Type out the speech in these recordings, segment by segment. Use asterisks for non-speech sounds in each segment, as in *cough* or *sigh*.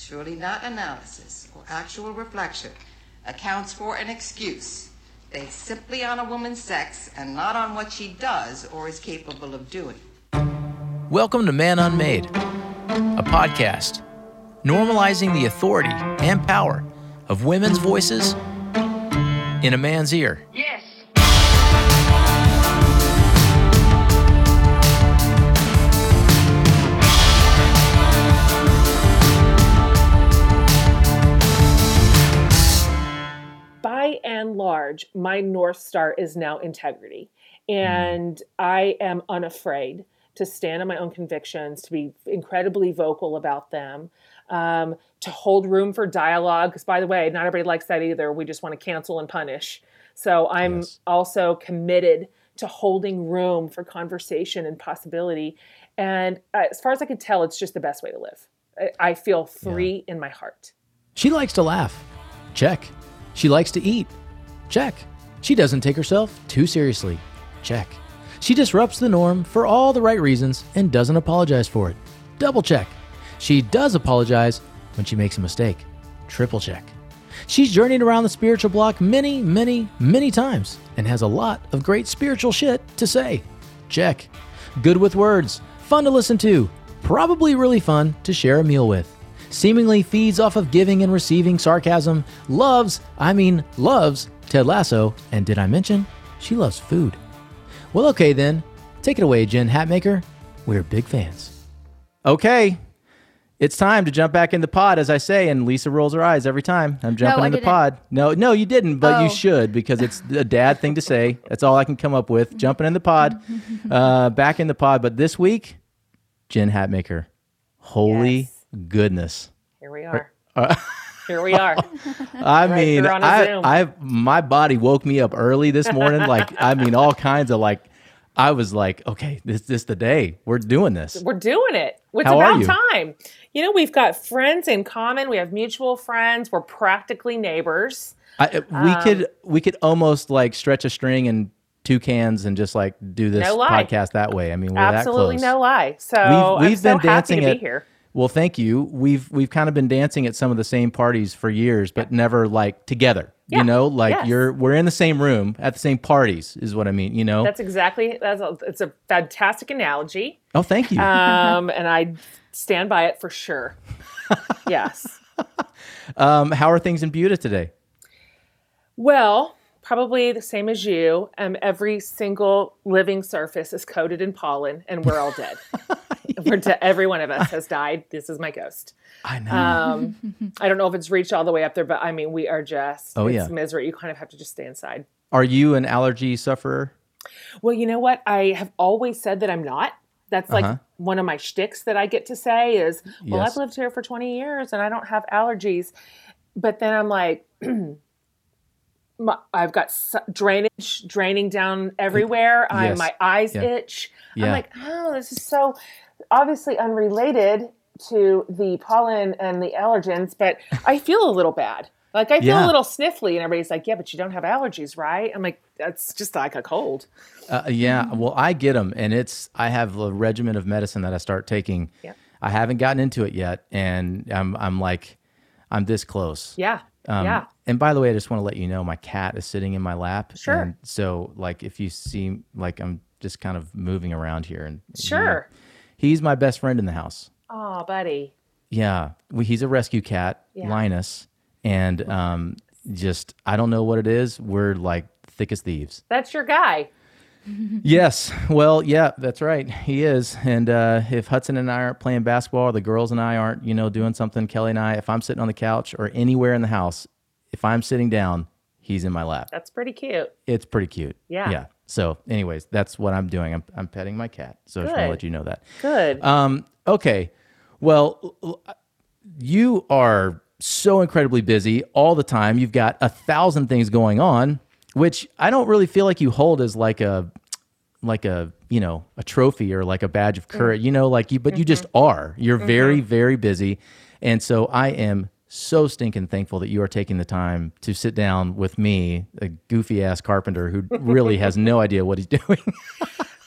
surely not analysis or actual reflection, accounts for an excuse based simply on a woman's sex and not on what she does or is capable of doing. Welcome to Man Unmade, a podcast normalizing the authority and power of women's voices in a man's ear. Yes. And large, my North Star is now integrity. And I am unafraid to stand on my own convictions, to be incredibly vocal about them, um, to hold room for dialogue. Because, by the way, not everybody likes that either. We just want to cancel and punish. So I'm Yes. also committed to holding room for conversation and possibility. And uh, as far as I can tell, it's just the best way to live. I, I feel free in my heart. She likes to laugh. Check. She likes to eat. Check. She doesn't take herself too seriously. Check. She disrupts the norm for all the right reasons and doesn't apologize for it. Double check. She does apologize when she makes a mistake. Triple check. She's journeyed around the spiritual block many, many, many times and has a lot of great spiritual shit to say. Check. Good with words, fun to listen to, probably really fun to share a meal with. Seemingly feeds off of giving and receiving sarcasm, loves, I mean, loves Ted Lasso, and did I mention she loves food? Well, okay then. Take it away, Jen Hatmaker. We're big fans. Okay. It's time to jump back in the pod, as I say, and Lisa rolls her eyes every time. I'm jumping I in the pod. No, no, you didn't, but Oh. you should because it's a dad thing to say. That's all I can come up with. Jumping in the pod, *laughs* uh, back in the pod. But this week, Jen Hatmaker. Holy Yes. goodness. Here we are. Uh, *laughs* Here we are. *laughs* I Right mean, here on a I. I, my body woke me up early this morning. Like, I mean, all kinds of like, I was like, okay, this, this the day we're doing this. We're doing it. It's How are about you? time. You know, we've got friends in common. We have mutual friends. We're practically neighbors. I, we um, could, we could almost like stretch a string and two cans and just like do this No podcast that way. I mean, we're Absolutely that close. no lie. So We've- we've so been happy dancing to at- be here. Well, thank you. We've we've kind of been dancing at some of the same parties for years, but never like together. Yeah. You know, like Yes. you're we're in the same room at the same parties is what I mean. You know. That's exactly. That's a, it's a fantastic analogy, oh, thank you. um, and I stand by it for sure. *laughs* yes. um, how are things in Buda today? Well, probably the same as you. Um, every single living surface is coated in pollen, and we're all dead. *laughs* *laughs* we're de- every one of us has died. This is my ghost. I know. Um, *laughs* I don't know if it's reached all the way up there, but I mean, we are just. Oh, it's yeah. misery. You kind of have to just stay inside. are you an allergy sufferer? Well, you know what? I have always said that I'm not. That's like Uh-huh. one of my shticks that I get to say is, well, Yes. I've lived here for 20 years and I don't have allergies. But then I'm like, *clears throat* my, I've got s- drainage draining down everywhere. I, Yes. my eyes Yeah. itch. I'm like, oh, this is so obviously unrelated to the pollen and the allergens, but I feel a little bad. Like I feel Yeah. a little sniffly, and everybody's like, "Yeah, but you don't have allergies, right?" I'm like, "That's just like a cold." Uh, yeah. Well, I get them, and it's I have a regimen of medicine that I start taking. Yeah. I haven't gotten into it yet, and I'm I'm like, I'm this close. Yeah, Um, yeah. And by the way, I just want to let you know my cat is sitting in my lap. Sure. So, like, if you see, like, I'm just kind of moving around here, and you know, Sure. He's my best friend in the house. Oh, buddy. Yeah, we, he's a rescue cat, Yeah. Linus, and um, just I don't know what it is. We're like thick as thieves. That's your guy. *laughs* yes, well, yeah, that's right. He is. And uh, if Hudson and I aren't playing basketball, or the girls and I aren't, you know, doing something, Kelly and I, if I'm sitting on the couch or anywhere in the house, if I'm sitting down, he's in my lap. That's pretty cute. It's pretty cute. Yeah. Yeah. So, anyways, that's what I'm doing. I'm, I'm petting my cat. So I just want to let you know that. Good. Um, okay. Well, you are so incredibly busy all the time. You've got a thousand things going on, which I don't really feel like you hold as like a like a you know a trophy or like a badge of mm. courage. You know, like you, but you just mm-hmm. are. You're very mm-hmm. very busy, and so I am so stinking thankful that you are taking the time to sit down with me, a goofy ass carpenter who really has no *laughs* idea what he's *laughs* doing.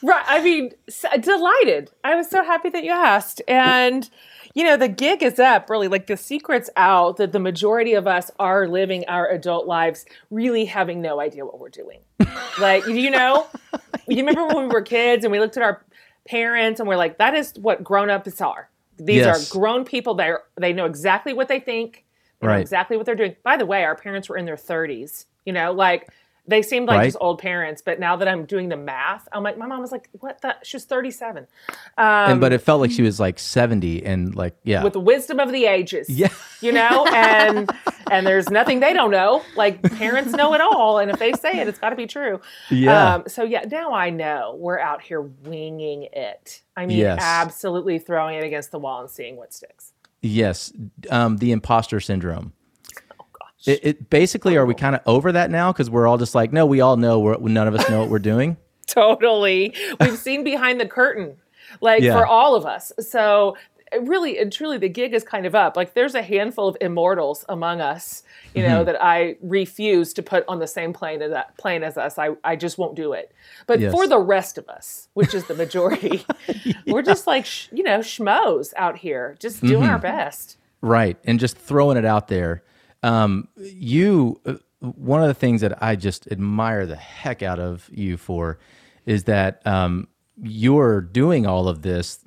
right. I mean, delighted. I was so happy that you asked. And, you know, the gig is up really. Like the secret's out that the majority of us are living our adult lives really having no idea what we're doing. *laughs* like, you know, you remember when we were kids and we looked at our parents and we're like, that is what grown ups are. These yes. are grown people. They they know exactly what they think. They right. know exactly what they're doing. By the way, our parents were in their 30s. You know, like they seemed like right. just old parents, but now that I'm doing the math, I'm like, my mom was like, what the? She was 37. Um, and, but it felt like she was like 70 and like, yeah. With the wisdom of the ages. Yeah. You know, and, *laughs* and there's nothing they don't know. Like parents know it all. And if they say it, it's got to be true. Yeah. Um, so yeah, now I know we're out here winging it. I mean, yes. absolutely throwing it against the wall and seeing what sticks. Yes. Um, the imposter syndrome. It, it basically, are we kind of over that now? Because we're all just like, no, we all know. We're, none of us know what we're doing. *laughs* totally. We've seen behind the curtain, like yeah. for all of us. So really and truly the gig is kind of up like there's a handful of immortals among us you know mm-hmm. that i refuse to put on the same plane as that plane as us i, I just won't do it but yes. for the rest of us which is the majority yeah. *laughs* *laughs* we're just like sh- you know schmoes out here just doing mm-hmm. our best right and just throwing it out there um, you, uh, one of the things that I just admire the heck out of you for is that um, you're doing all of this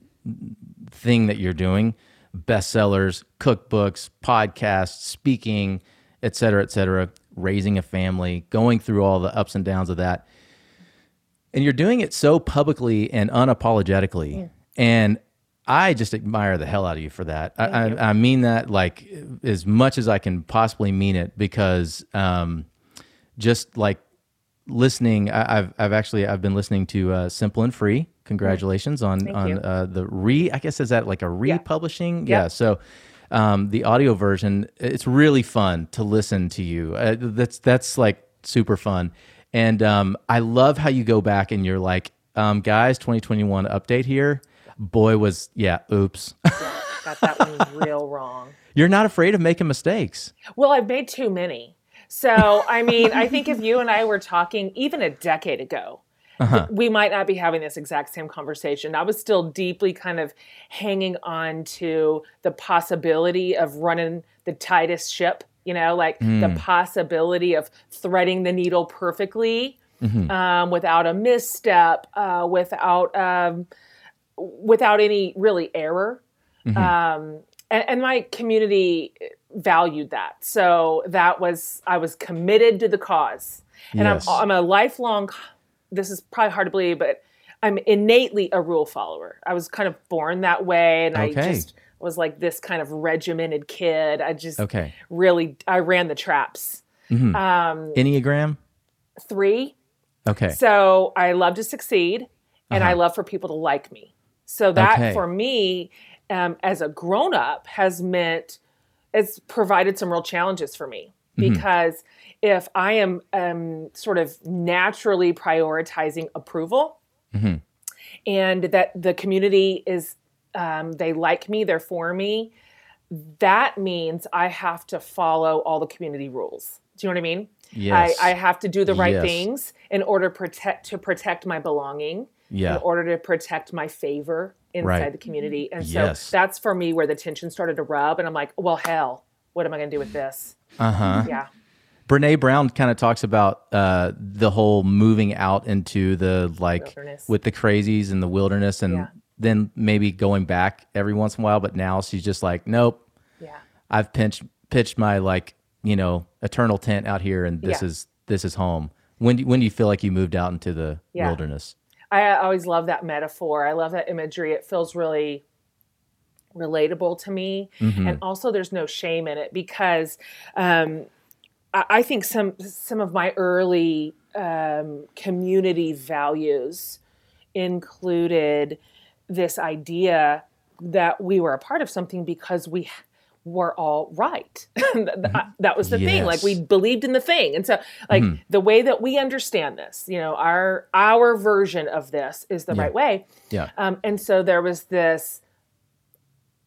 thing that you're doing bestsellers, cookbooks, podcasts, speaking, et cetera, et cetera, raising a family, going through all the ups and downs of that. And you're doing it so publicly and unapologetically. Yeah. And I just admire the hell out of you for that. I, I, I, mean that like as much as I can possibly mean it because um, just like listening, I, have I've actually I've been listening to uh, Simple and Free. Congratulations on Thank on uh, the re. I guess is that like a republishing? Yeah. yeah so um, the audio version, it's really fun to listen to you. Uh, that's that's like super fun, and um, I love how you go back and you're like, um, guys, 2021 update here boy was yeah oops *laughs* yeah, got that one real wrong you're not afraid of making mistakes well i've made too many so i mean i think if you and i were talking even a decade ago uh-huh. we might not be having this exact same conversation i was still deeply kind of hanging on to the possibility of running the tightest ship you know like mm. the possibility of threading the needle perfectly mm-hmm. um, without a misstep uh, without um, without any really error. Mm-hmm. Um, and, and, my community valued that. So that was, I was committed to the cause. And yes. I'm, I'm a lifelong, this is probably hard to believe, but I'm innately a rule follower. I was kind of born that way. And okay. I just was like this kind of regimented kid. I just okay. really, I ran the traps. Mm-hmm. Um, Enneagram? Three. Okay. So I love to succeed and uh-huh. I love for people to like me. So that okay. for me, um, as a grown up, has meant it's provided some real challenges for me mm-hmm. because if I am um, sort of naturally prioritizing approval mm-hmm. and that the community is um, they like me, they're for me, that means I have to follow all the community rules. Do you know what I mean? Yes. I, I have to do the right yes. things in order protect to protect my belonging yeah. in order to protect my favor inside right. the community. And yes. so that's for me where the tension started to rub. And I'm like, well, hell, what am I going to do with this? Uh huh. Yeah. Brene Brown kind of talks about uh, the whole moving out into the like wilderness. with the crazies and the wilderness, and yeah. then maybe going back every once in a while. But now she's just like, nope. Yeah. I've pitched pitched my like you know eternal tent out here, and this yeah. is this is home. When do, when do you feel like you moved out into the yeah. wilderness? I always love that metaphor. I love that imagery. It feels really relatable to me, mm-hmm. and also there's no shame in it because um, I, I, think some some of my early um, community values included this idea that we were a part of something because we were all right. *laughs* Mm-hmm. that was the yes. thing. Like we believed in the thing. And so like mm-hmm. the way that we understand this, you know, our our version of this is the yeah. right way. Yeah. Um, and so there was this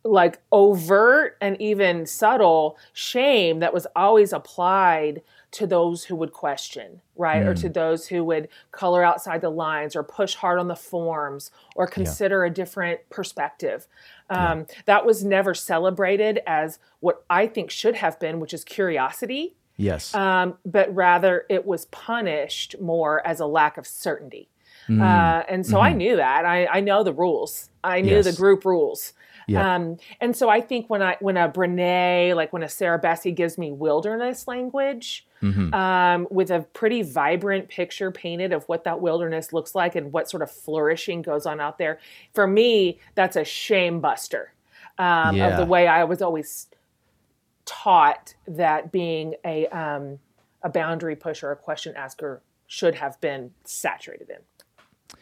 like overt and even subtle shame that was always applied to those who would question, right? Or to those who would color outside the lines or push hard on the forms or consider a different perspective. Um, That was never celebrated as what I think should have been, which is curiosity, Yes. um, but rather it was punished more as a lack of certainty. Mm. Uh, and so I knew that. I, I know the rules. I knew the group rules. Yeah. Um, and so I think when I when a Brene, like when a Sarah Bessey gives me wilderness language, Mhm. um, with a pretty vibrant picture painted of what that wilderness looks like and what sort of flourishing goes on out there, for me, that's a shame buster um, of the way I was always taught that being a um, a boundary pusher, a question asker, should have been saturated in.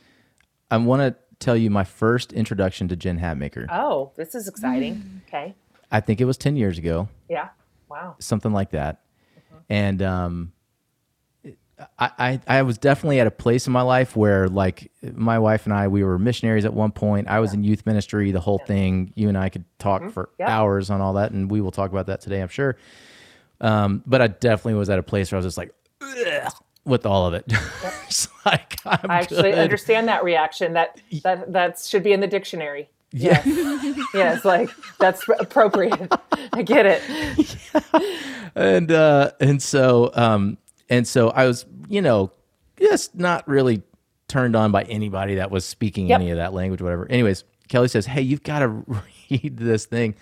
I want to tell you my first introduction to Jen Hatmaker. Oh, this is exciting. Okay. I think it was 10 years ago, Yeah. Wow. something like that. Mm-hmm. And um, I, I, I was definitely at a place in my life where, like, my wife and I, we were missionaries at one point. I was in youth ministry, the whole thing. You and I could talk for Mm-hmm. Yeah. hours on all that, and we will talk about that today, I'm sure. Um, but I definitely was at a place where I was just like, "Ugh," with all of it. *laughs* Like, I'm actually good. understand that reaction. That that that should be in the dictionary. Yeah. Yes, *laughs* like that's appropriate. I get it. and uh and so um and so I was, you know, just not really turned on by anybody that was speaking Yep. any of that language, whatever. Anyways, Kelly says, "Hey, you've got to *laughs* read this thing,"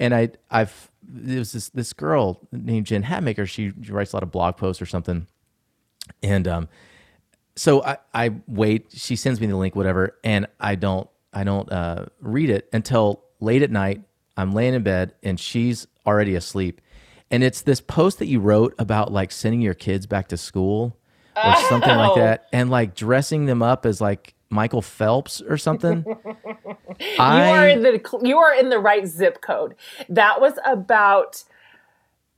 and I I've there was this this girl named Jen Hatmaker. She writes a lot of blog posts or something, and um, so I I wait. She sends me the link, whatever, and I don't I don't uh read it until late at night. I'm laying in bed and she's already asleep. And it's this post that you wrote about like sending your kids back to school or something like Oh. that and like dressing them up as like Michael Phelps or something. *laughs* You are in the you are in the right zip code. That was about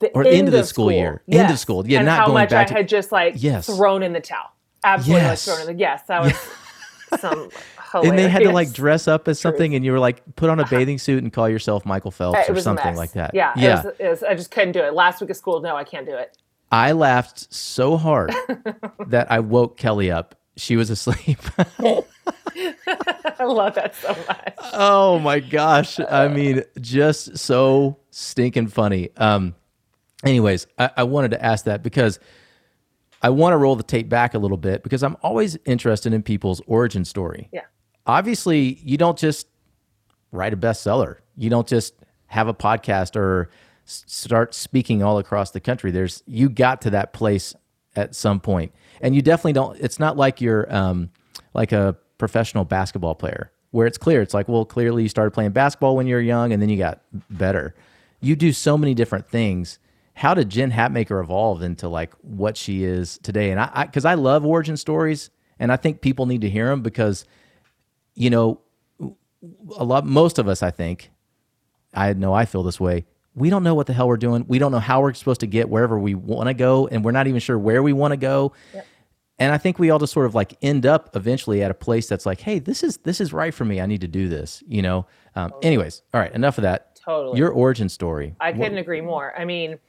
the Or end into the of school year. End of school. Yeah, and not how going much back I to- had just like Yes. thrown in the towel. Absolutely Yes. thrown in the yes. That was *laughs* some hilarious. and they had to like dress up as something and you were like put on a bathing suit and call yourself Michael Phelps Uh-huh. Or something like that. Yeah, Yeah. It was, it was, I just couldn't do it. Last week of school, no, I can't do it. I laughed so hard *laughs* that I woke Kelly up. She was asleep. I love that so much. oh my gosh. I mean, just so stinking funny. Um, anyways, I, I wanted to ask that because I want to roll the tape back a little bit because I'm always interested in people's origin story. Yeah. Obviously, you don't just write a bestseller. You don't just have a podcast or start speaking all across the country. There's you got to that place at some point. and you definitely don't. It's not like you're um, like a professional basketball player where it's clear. It's like, well, clearly you started playing basketball when you were young, and then you got better. You do so many different things. How did Jen Hatmaker evolve into like what she is today? And I, because I, love origin stories, and I think people need to hear them because, you know, a lot most of us i think i know i feel this way we don't know what the hell we're doing. We don't know how we're supposed to get wherever we want to go and we're not even sure where we want to go and i think we all just sort of like end up eventually at a place that's like hey this is this is right for me. I need to do this you know? Um, anyways all right enough of that. Totally. your origin story. I couldn't agree more. I mean,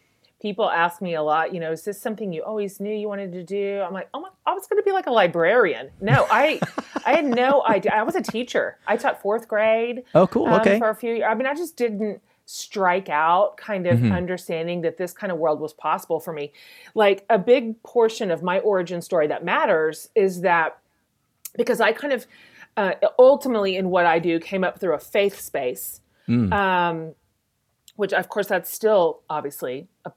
people ask me a lot, you know, is this something you always knew you wanted to do? I'm like, oh my, I was going to be like a librarian. No, I, I had no *laughs* idea. I was a teacher. I taught fourth grade. Oh, cool. um, Okay. For a few years. I mean, I just didn't strike out kind Mm-hmm. of understanding that this kind of world was possible for me. Like a big portion of my origin story that matters is that because I kind of uh, ultimately in what I do came up through a faith space, Mm. um, which of course that's still obviously a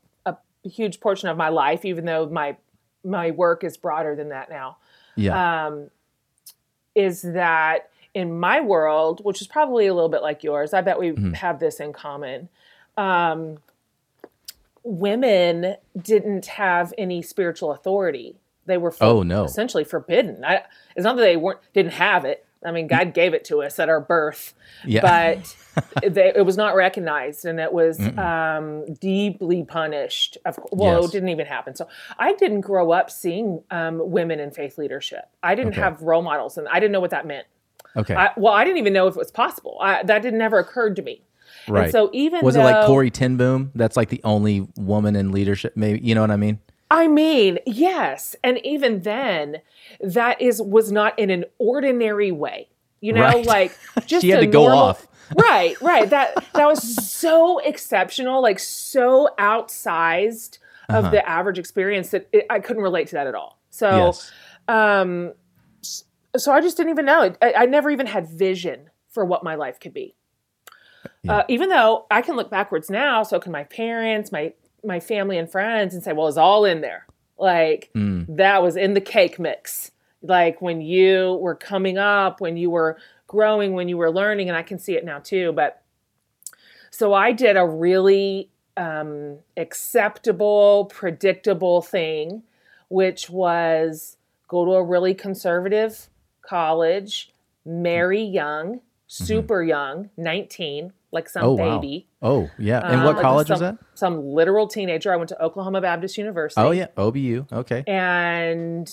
huge portion of my life, even though my my work is broader than that now. yeah Um, is that in my world, which is probably a little bit like yours, I bet we Mm-hmm. have this in common. Um, women didn't have any spiritual authority. They were Oh, no. essentially forbidden. I, it's not that they weren't didn't have it. I mean, God gave it to us at our birth, yeah but *laughs* they, it was not recognized and it was um, deeply punished. Of, well, Yes. it didn't even happen. So I didn't grow up seeing um, women in faith leadership. I didn't Okay. have role models, and I didn't know what that meant. okay I, well, I didn't even know if it was possible. I, that didn't ever occurred to me. Right. And so even Was though, it like Corrie Ten Boom? That's like the only woman in leadership. Maybe you know what I mean? I mean, yes, and even then, that is was not in an ordinary way. You know, Right. like *laughs* just She had to go normal- off. *laughs* right, right. That that was so exceptional, like so outsized of Uh-huh. the average experience that it, I couldn't relate to that at all. So, yes. um, so I just didn't even know. I, I never even had vision for what my life could be. Yeah. Uh, even though I can look backwards now, so can my parents, my my family and friends, and say, "Well, it's all in there." Like Mm. that was in the cake mix. Like when you were coming up, when you were growing, when you were learning, and I can see it now too. But so I did a really um, acceptable, predictable thing, which was go to a really conservative college, marry young, super young, 19, like some. Oh, wow. baby. Oh yeah. And Uh, what like college some, was that? Some literal teenager. I went to Oklahoma Baptist University. Oh yeah, OBU. Okay. And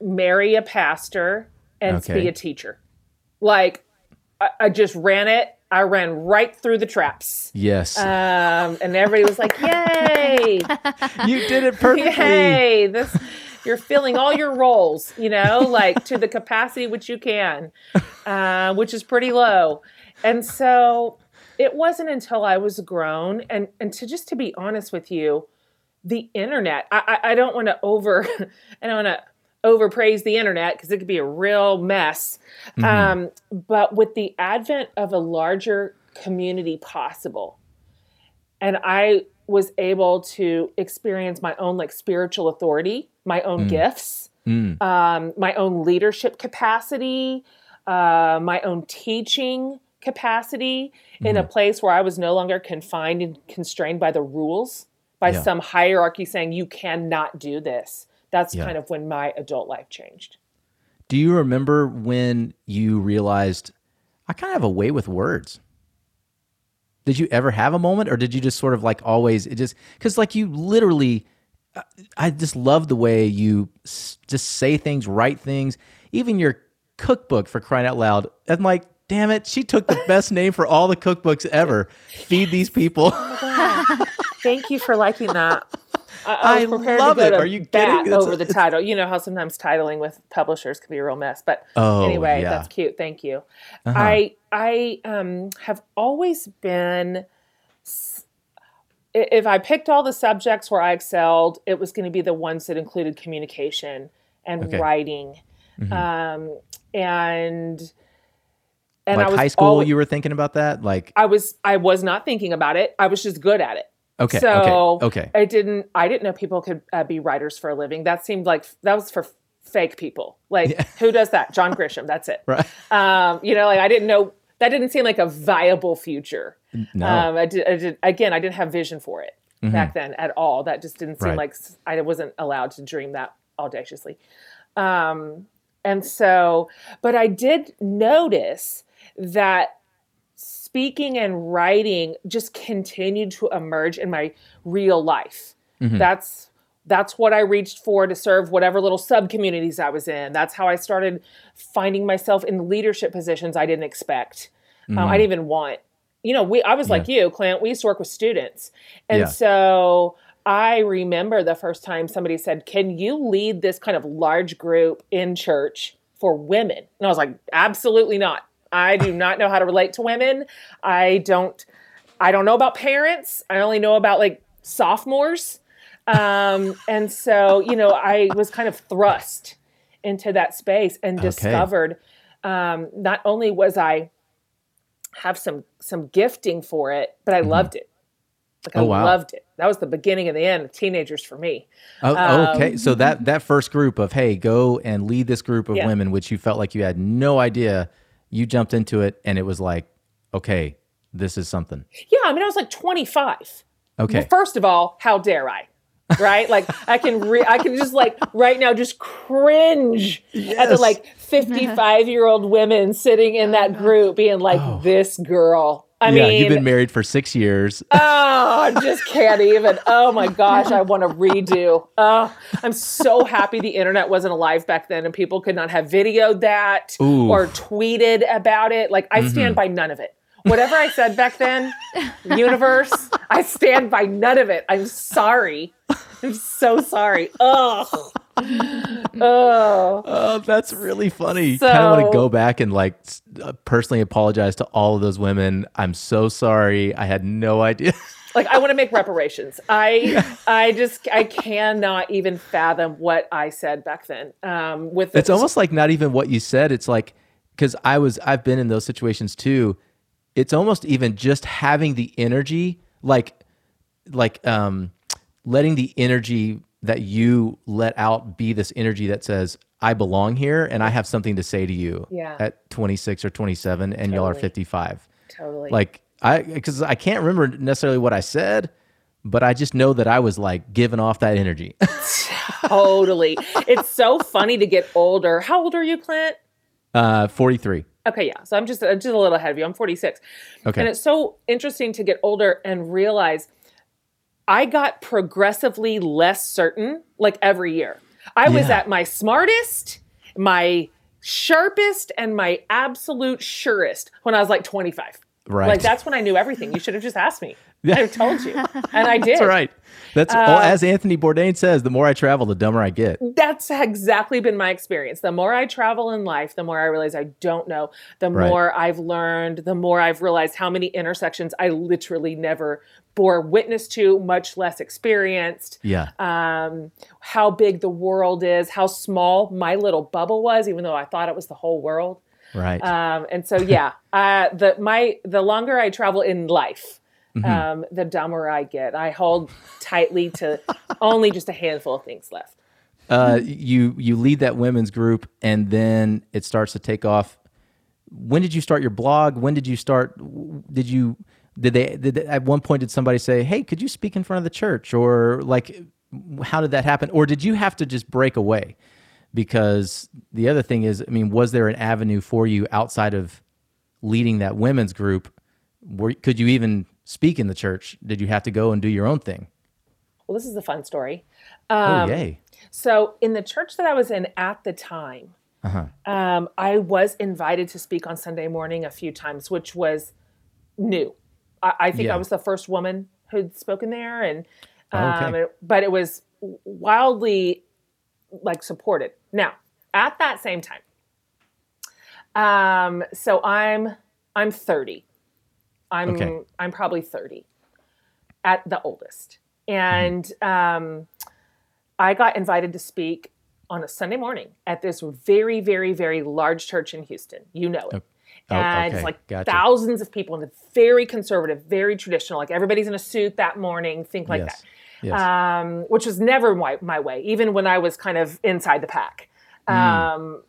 marry a pastor and Okay. be a teacher. Like, I, I just ran it. I ran right through the traps. Yes. Um, and everybody was like, "Yay, *laughs* you did it perfectly. yay!" This you're filling all your roles, you know, like to the capacity which you can, uh, which is pretty low. And so it wasn't until I was grown, and and to just to be honest with you, the internet. I I, I don't want to over, *laughs* I don't want to overpraise the internet because it could be a real mess. Mm-hmm. Um, but with the advent of a larger community possible, and I was able to experience my own like spiritual authority, my own gifts, Mm. um, my own leadership capacity, uh, my own teaching capacity in Mm-hmm. a place where I was no longer confined and constrained by the rules, by Yeah. some hierarchy saying you cannot do this. That's Yeah. kind of when my adult life changed. Do you remember when you realized I kind of have a way with words? Did you ever have a moment, or did you just sort of like always? It just because like you literally, I- I just love the way you just say things, write things. Even your cookbook for crying out loud. I'm like, damn it, she took the best name for all the cookbooks ever. Feed these people. Thank you for liking that. I, I I prepared love it. Are you kidding? Over a- the title. You know how sometimes titling with publishers can be a real mess. But Oh, anyway, yeah. that's cute. Thank you. Uh-huh. I I um, have always been. If I picked all the subjects where I excelled, it was going to be the ones that included communication and Okay. writing, Mhm. um, and and like I was high school, alwa- you were thinking about that, like I was I was not thinking about it. I was just good at it. okay, So okay, okay. I didn't. I didn't know people could uh, be writers for a living. That seemed like that was for fake people. Like Yeah. who does that? John Grisham. That's it. *laughs* Right? Um, you know, like I didn't know. That didn't seem like a viable future. No. Um, I did, I did. Again, I didn't have vision for it Mhm. back then at all. That just didn't seem Right. like I wasn't allowed to dream that audaciously. Um, and so, but I did notice that speaking and writing just continued to emerge in my real life. Mhm. That's that's what I reached for to serve whatever little sub communities I was in. That's how I started finding myself in leadership positions I didn't expect. Um, Mhm. I didn't even want. You know, we I was like you, Clint. We used to work with students, and Yeah. so I remember the first time somebody said, "Can you lead this kind of large group in church for women?" And I was like, "Absolutely not. I do not know how to relate to women. I don't. I don't know about parents. I only know about like sophomores." Um, and so, you know, I was kind of thrust into that space and Okay. discovered um, not only was I have some some gifting for it, but I loved it. Like I Mm-hmm. Oh, wow. loved it. That was the beginning and the end of teenagers for me. Oh, Um, okay. So that that first group of hey, go and lead this group of Yeah. women, which you felt like you had no idea, you jumped into it, and it was like, okay, this is something. Yeah, I mean, I was like 25. Okay. Well, first of all, how dare I? Right? Like I can re- I can just like right now just cringe at the like 55 year old women sitting in that group being like Oh. this girl. I yeah, mean, you've been married for six years. *laughs* Oh, I just can't even. Oh my gosh, I want to redo. Oh, I'm so happy the internet wasn't alive back then and people could not have videoed that Ooh. or tweeted about it. Like, I stand mm-hmm. by none of it. Whatever I said back then, universe, I stand by none of it. I'm sorry. I'm so sorry. Oh. *laughs* Oh. Oh, that's really funny. kind of want to go back and like uh, personally apologize to all of those women. I'm so sorry. I had no idea. *laughs* Like I want to make reparations. I *laughs* I just I cannot even fathom what I said back then. Um with it's almost like not even what you said. It's like because I was I've been in those situations too. It's almost even just having the energy, like like um letting the energy that you let out be this energy that says I belong here and I have something to say to you Yeah. at 26 or 27 and y'all are 55. totally Like I because I can't remember necessarily what I said, but I just know that I was like giving off that energy. *laughs* totally. It's so funny to get older. How old are you, Clint? uh 43. Okay, yeah. So I'm just just a little ahead of you. I'm 46. Okay. And it's so interesting to get older and realize I got progressively less certain like every year. I was Yeah. at my smartest, my sharpest, and my absolute surest when I was like 25. Right. Like that's when I knew everything. You should have just asked me. I told you. And I *laughs* did. That's right. That's Uh, all, as Anthony Bourdain says. The more I travel, the dumber I get. That's exactly been my experience. The more I travel in life, the more I realize I don't know. The Right. more I've learned, the more I've realized how many intersections I literally never bore witness to, much less experienced. Yeah. Um, how big the world is, how small my little bubble was, even though I thought it was the whole world. Right. Um, and so, yeah, *laughs* uh, the my the longer I travel in life, Mm-hmm. um, the dumber I get. I hold tightly to *laughs* only just a handful of things left. uh, you you lead that women's group, and then it starts to take off. When did you start your blog? When did you start? Did you did they did they- at one point did somebody say, "Hey, could you speak in front of the church?" Or like, how did that happen? Or did you have to just break away? Because the other thing is, I mean, was there an avenue for you outside of leading that women's group? Were, could you even speak in the church? Did you have to go and do your own thing? Well, this is a fun story. oh, Um, yay! So, in the church that I was in at the time, Uh-huh. um, I was invited to speak on Sunday morning a few times, which was new. I, I think Yeah. I was the first woman who'd spoken there, and Oh, um, okay. it- but it was wildly like supported. Now, at that same time, um, so I'm I'm 30. I'm Okay. I'm probably 30 at the oldest, and um, I got invited to speak on a Sunday morning at this very, very, very large church in Houston. You know it. Oh, and okay. it's like Gotcha. thousands of people, and it's very conservative, very traditional. Like everybody's in a suit that morning, think like yes. that. Yes. Um, which was never my, my way, even when I was kind of inside the pack. Hmm. Um,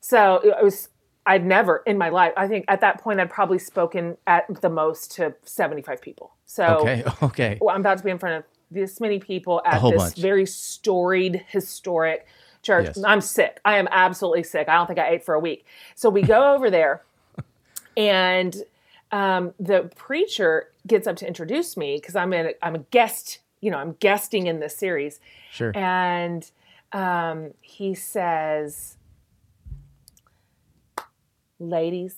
so it was, I'd never in my life, I think at that point, I'd probably spoken at the most to 75 people. So okay. *laughs* Okay. well, I'm about to be in front of this many people at this bunch. very storied, historic church. Yes. I'm sick. I am absolutely sick. I don't think I ate for a week. So we go over there, *laughs* and um, the preacher gets up to introduce me because I'm in. I'm a guest. You know, I'm guesting in this series, Sure. and um, he says, "Ladies,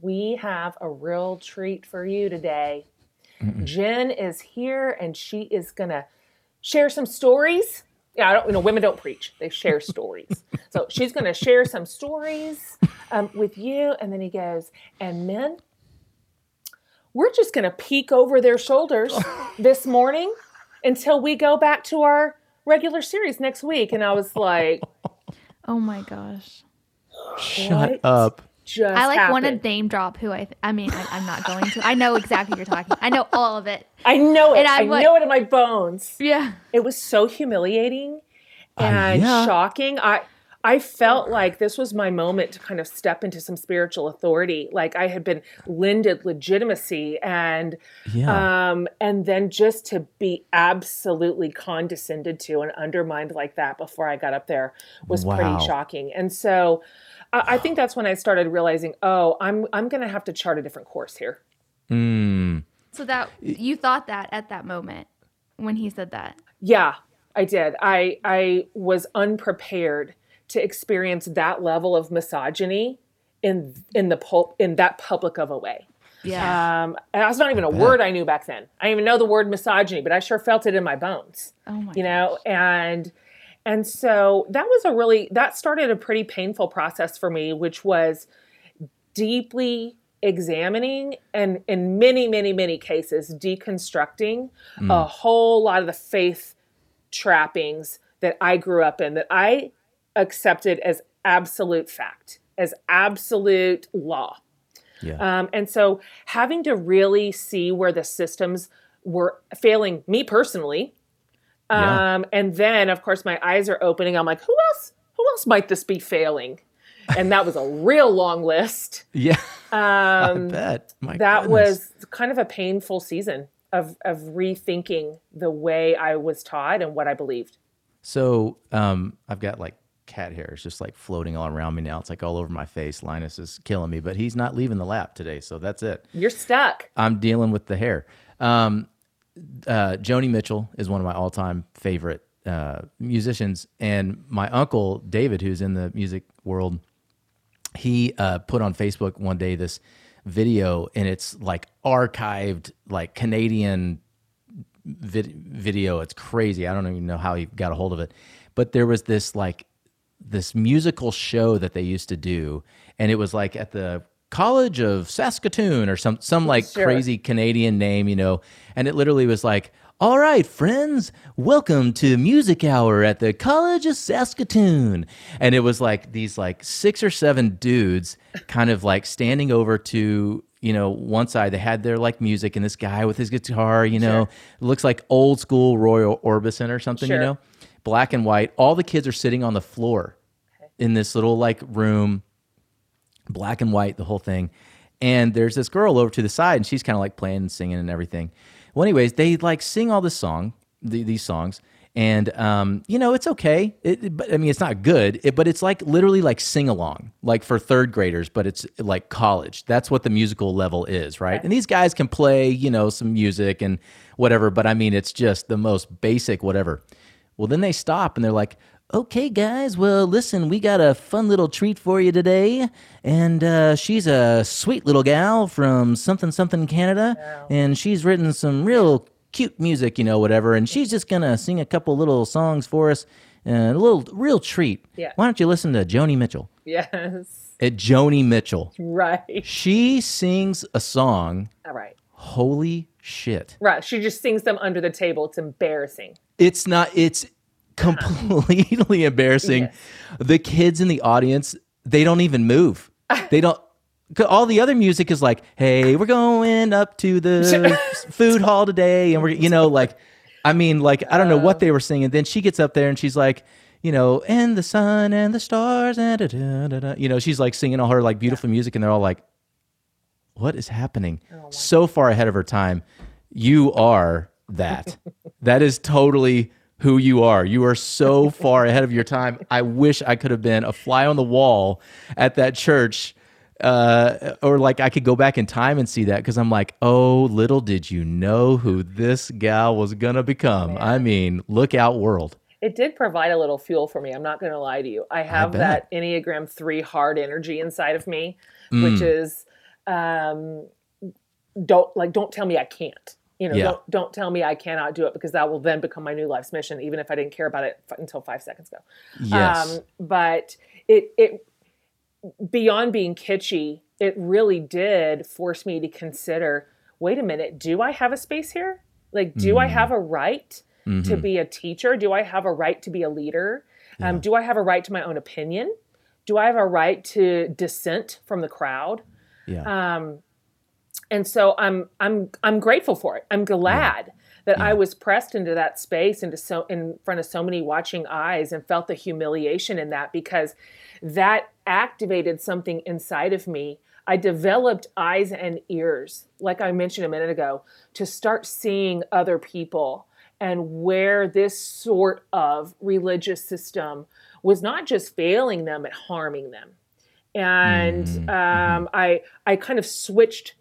we have a real treat for you today." Jen is here and she is gonna share some stories. Yeah, I don't, you know, women don't preach; they share *laughs* stories. So she's gonna share some stories um, with you, and then he goes, and men, we're just gonna peek over their shoulders *laughs* this morning until we go back to our regular series next week. And I was like, *laughs* Oh my gosh. Shut what up. just I like want to happened? name drop who I. Th- I mean, I, I'm not going to. I know exactly what you're talking. I know all of it. I know it. And I I'm like- know it in my bones. Yeah. It was so humiliating and yeah. shocking. I I felt like this was my moment to kind of step into some spiritual authority. Like I had been lended legitimacy and Yeah. um and then just to be absolutely condescended to and undermined like that before I got up there was Wow. pretty shocking. And so I I think that's when I started realizing, oh, I'm I'm gonna have to chart a different course here. Mm. So that you thought that at that moment when he said that. Yeah, I did. I I was unprepared to experience that level of misogyny in in the pul- in that public of a way. Yeah. Um, and that's not even a word I knew back then. I didn't even know the word misogyny, but I sure felt it in my bones. oh my. You know, and and so that was a really that started a pretty painful process for me, which was deeply examining and in many, many, many cases deconstructing a whole lot of the faith trappings that I grew up in that I accepted as absolute fact, as absolute law. Yeah. Um, and so having to really see where the systems were failing me personally. Yeah. Um, and then of course my eyes are opening. I'm like, who else, who else might this be failing? And that was a real long list. yeah. *laughs* I Um, bet. My that goodness. was kind of a painful season of, of rethinking the way I was taught and what I believed. So um, I've got like cat hairs just like floating all around me now. It's like all over my face. Linus is killing me, but he's not leaving the lap today, so that's it. You're stuck. I'm dealing with the hair. Um, uh, Joni Mitchell is one of my all-time favorite uh, musicians, and my uncle David, who's in the music world, he uh, put on Facebook one day this video, and it's like archived, like Canadian vid- video. It's crazy. I don't even know how he got a hold of it, but there was this like this musical show that they used to do, and it was like at the College of Saskatoon or some some like Sure. crazy Canadian name, you know, and it literally was like. All right, friends, welcome to Music Hour at the College of Saskatoon. And it was like these like six or seven dudes kind of like standing over to, you know, one side. They had their like music and this guy with his guitar, you know, it looks like old school Roy Orbison or something, Sure. you know, black and white. All the kids are sitting on the floor in this little like room, black and white, the whole thing. And there's this girl over to the side, and she's kind of like playing and singing and everything. Well, anyways, they like sing all this song, the, these songs, and um, you know it's okay. It, it- but I mean, it's not good, it, but it's like literally like sing along, like for third graders, but it's like college. That's what the musical level is, right? And these guys can play, you know, some music and whatever, but I mean, it's just the most basic whatever. Well, then they stop and they're like, okay, guys, well, listen, we got a fun little treat for you today. And uh, she's a sweet little gal from something, something Canada. And she's written some real cute music, you know, whatever. And she's just going to sing a couple little songs for us. Uh, a little real treat. Yeah. Why don't you listen to Joni Mitchell? Yes. At Joni Mitchell. Right. She sings a song. All right. Holy shit. Right. She just sings them under the table. It's embarrassing. It's not. It's completely *laughs* embarrassing. Yes. The kids in the audience, they don't even move. *laughs* They don't. All the other music is like, "Hey, we're going up to the *laughs* food hall today," and we're, you know, like, I mean, like, I don't know what they oh. were singing. Then she gets up there and she's like, you know, and the sun and the stars and da, da, da, you know, she's like singing all her like beautiful music, and they're all like, "What is happening?" Oh, so far ahead of her time. You are that. that is totally who you are. You are so far ahead of your time. I wish I could have been a fly on the wall at that church. Uh, or like I could go back in time and see that because I'm like, oh, little did you know who this gal was gonna become. I mean, look out, world. It did provide a little fuel for me. I'm not going to lie to you. I have bet. that Enneagram 3 hard energy inside of me, Mm. which is um, don't like don't tell me I can't. You know, Yeah. don't don't tell me I cannot do it because that will then become my new life's mission even if I didn't care about it f- until 5 seconds ago. Yes. Um, but it it beyond being kitschy, it really did force me to consider, wait a minute, do I have a space here? Like, do I have a right to be a teacher? Do I have a right to be a leader? Um, do I have a right to my own opinion? Do I have a right to dissent from the crowd? yeah. Um, and so I'm I'm I'm grateful for it. I'm mm. glad that I mm. was pressed into that space into so in front of so many watching eyes and felt the humiliation in that because that activated something inside of me. I developed eyes and ears, like I mentioned a minute ago, to start seeing other people and where this sort of religious system was not just failing them, but harming them. And mm-hmm. um, mm-hmm. I I kind of switched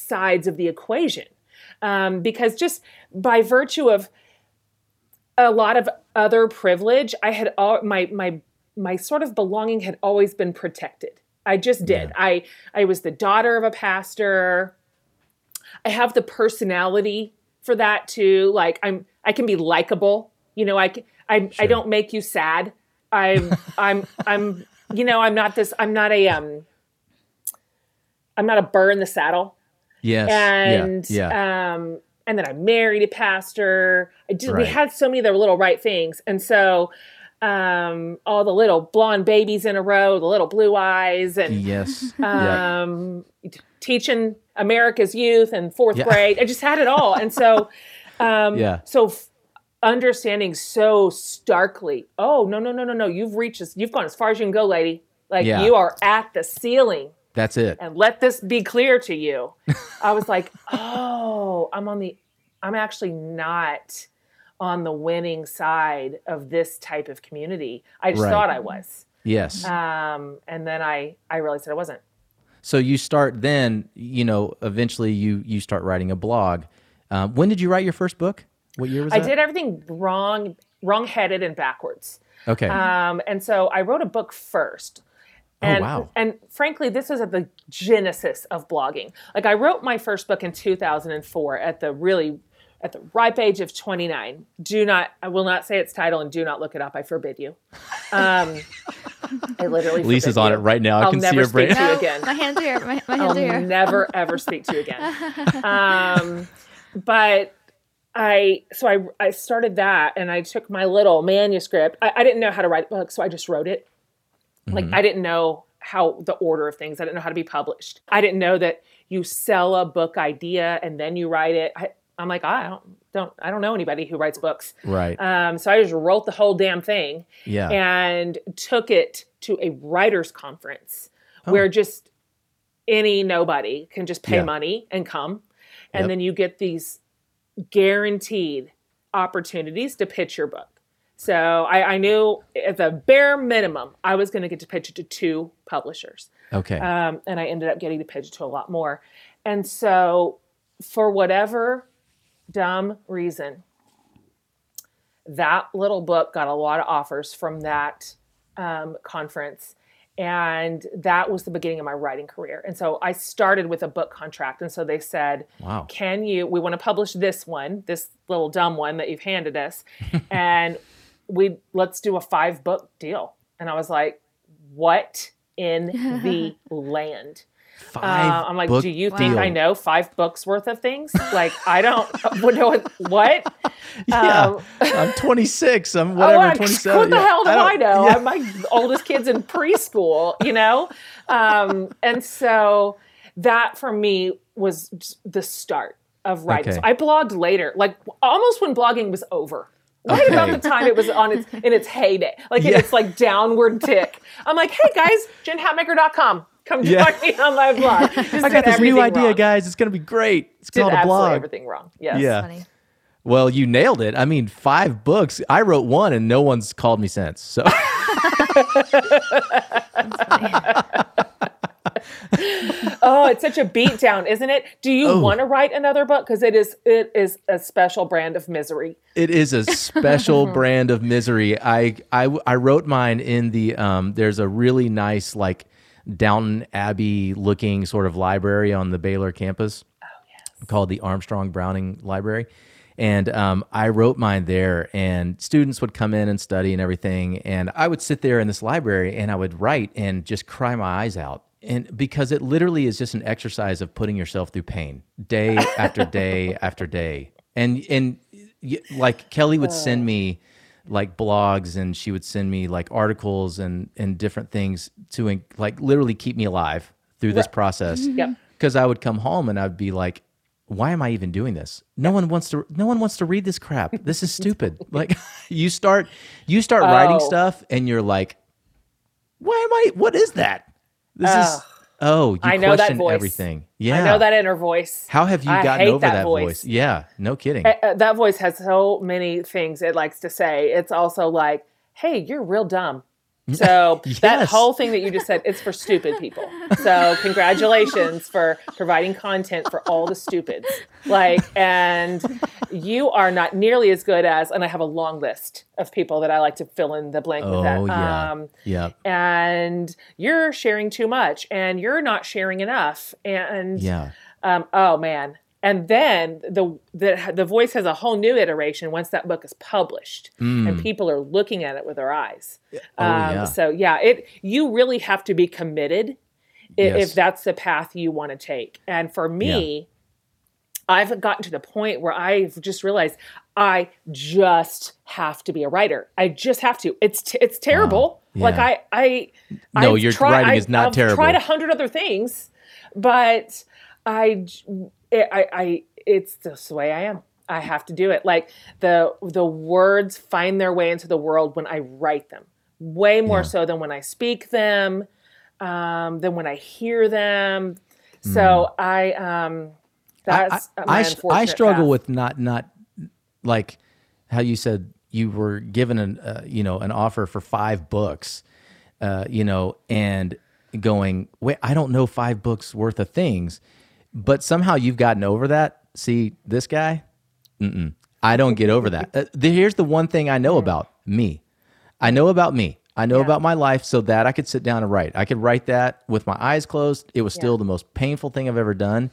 sides of the equation um, because just by virtue of a lot of other privilege, I had all my my my sort of belonging had always been protected. I just did. I I was the daughter of a pastor. I have the personality for that too. Like I'm I can be likable. You know, I Sure. I don't make you sad. I'm *laughs* I'm I'm you know, I'm not this I'm not a um I'm not a burr in the saddle. Yes. And yeah. Yeah. um and then I married a pastor. I just we had so many of the little right things. And so um all the little blonde babies in a row, the little blue eyes and yes. *laughs* yeah. um, t- teaching America's youth and fourth Yeah. grade. I just had it all, and so, *laughs* um, Yeah. so f- understanding so starkly. Oh no no no no no! You've reached this. You've gone as far as you can go, lady. Like Yeah. you are at the ceiling, That's it. and let this be clear to you. I was like, *laughs* oh, I'm on the. I'm actually not on the winning side of this type of community. I just Right. thought I was. Yes. Um, and then I I realized that I wasn't. So you start then, you know, eventually you you start writing a blog. Um, when did you write your first book? What year was I that? did everything wrong, wrong headed and backwards. Okay. Um, and so I wrote a book first. Oh, And, wow. and frankly, this was at the genesis of blogging. Like I wrote my first book in 2004 at the really at the ripe age of 29. Do not, I will not say its title and do not look it up. I forbid you. Um, I literally. Lisa's on you. it right now. I I'll can see never her brain. speak to you No, again. my hands are here. My, my hands I'll are here. never *laughs* ever speak to you again. *laughs* Um, but I so I I started that and I took my little manuscript. I, I didn't know how to write books, so I just wrote it. Like Mm-hmm. I didn't know how the order of things. I didn't know how to be published. I didn't know that you sell a book idea and then you write it. I, I'm like I don't don't I don't know anybody who writes books. Right. Um, so I just wrote the whole damn thing Yeah. and took it to a writers conference Oh. where just any nobody can just pay Yeah. money and come and Yep. then you get these guaranteed opportunities to pitch your book so I, I knew at the bare minimum i was going to get to pitch it to two publishers Okay. um, and I ended up getting to pitch it to a lot more. And so, for whatever dumb reason, that little book got a lot of offers from that um, conference. And that was the beginning of my writing career. And so I started with a book contract. And so they said, wow. can you we want to publish this one this little dumb one that you've handed us *laughs* and we let's do a five book deal and i was like what in the *laughs* land Five. uh, i'm like book do you think i know five books worth of things like i don't *laughs* know what, what? *laughs* Yeah. Um, I'm 26. I'm whatever. I- 27. What the Yeah. hell do I, don't- know? yeah. I'm my oldest kid's in preschool, you know? Um, and so that for me was the start of writing. Okay. So I blogged later, like almost when blogging was over. Right about the time it was on its in its heyday, like in its like downward tick. I'm like, hey guys, jenhatmaker.com. Come join Yeah. me on my blog. *laughs* Just I got this new idea, wrong. guys. It's gonna be great. It's Did called a absolutely blog. everything wrong. Yes. Yeah. Funny. Well, you nailed it. I mean, five books. I wrote one, and no one's called me since. So *laughs* *laughs* Oh, it's such a beatdown, isn't it? Do you Oh. want to write another book? Because it is it is a special brand of misery. it is a special *laughs* brand of misery. I, I I wrote mine in the um. There's a really nice like Downton Abbey looking sort of library on the Baylor campus. called the Armstrong Browning Library. And um, I wrote mine there, and students would come in and study and everything. And I would sit there in this library and I would write and just cry my eyes out. And because it literally is just an exercise of putting yourself through pain day after *laughs* day after day. And, and like Kelly would send me like blogs and she would send me like articles and, and different things to like literally keep me alive through this process *laughs* Yep. because I would come home and I'd be like, why am I even doing this? No one wants to. No one wants to read this crap. This is *laughs* stupid. like you start, you start writing Oh. stuff, and you're like, why am I? What is that? This is. Oh, you I know that voice. everything. Yeah. I know that inner voice. How have you I gotten over that that, voice? voice. Yeah. No kidding. Uh, that voice has so many things it likes to say. It's also like, "Hey, you're real dumb." *laughs* So that whole thing that you just said, it's for stupid people. So congratulations for providing content for all the stupids. Like, and you are not nearly as good as, and I have a long list of people that I like to fill in the blank with that. oh yeah. Um, yeah. and you're sharing too much, and you're not sharing enough, and Yeah. um, oh man, and then the, the the voice has a whole new iteration once that book is published and people are looking at it with their eyes. Oh, Um, yeah. So yeah, it you really have to be committed Yes. if that's the path you want to take. And for me, I've gotten to the point where I've just realized I just have to be a writer. I just have to. It's t- it's terrible. Like Yeah. I I No, I've your tried- writing I- is not I've terrible. Tried a hundred other things, but I j- I I it's just the way I am. I have to do it. Like the the words find their way into the world when I write them, way more Yeah. so than when I speak them, um, than when I hear them. So I um, that's I, I, I, I struggle path. with not not like how you said you were given an uh, you know an offer for five books, uh, you know, and going wait I don't know five books worth of things, but somehow you've gotten over that. See this guy, Mm-mm. I don't get over that. Uh, the, here's the one thing I know about me. I know about me. I know Yeah. about my life so that I could sit down and write. I could write that with my eyes closed. It was still the most painful thing I've ever done.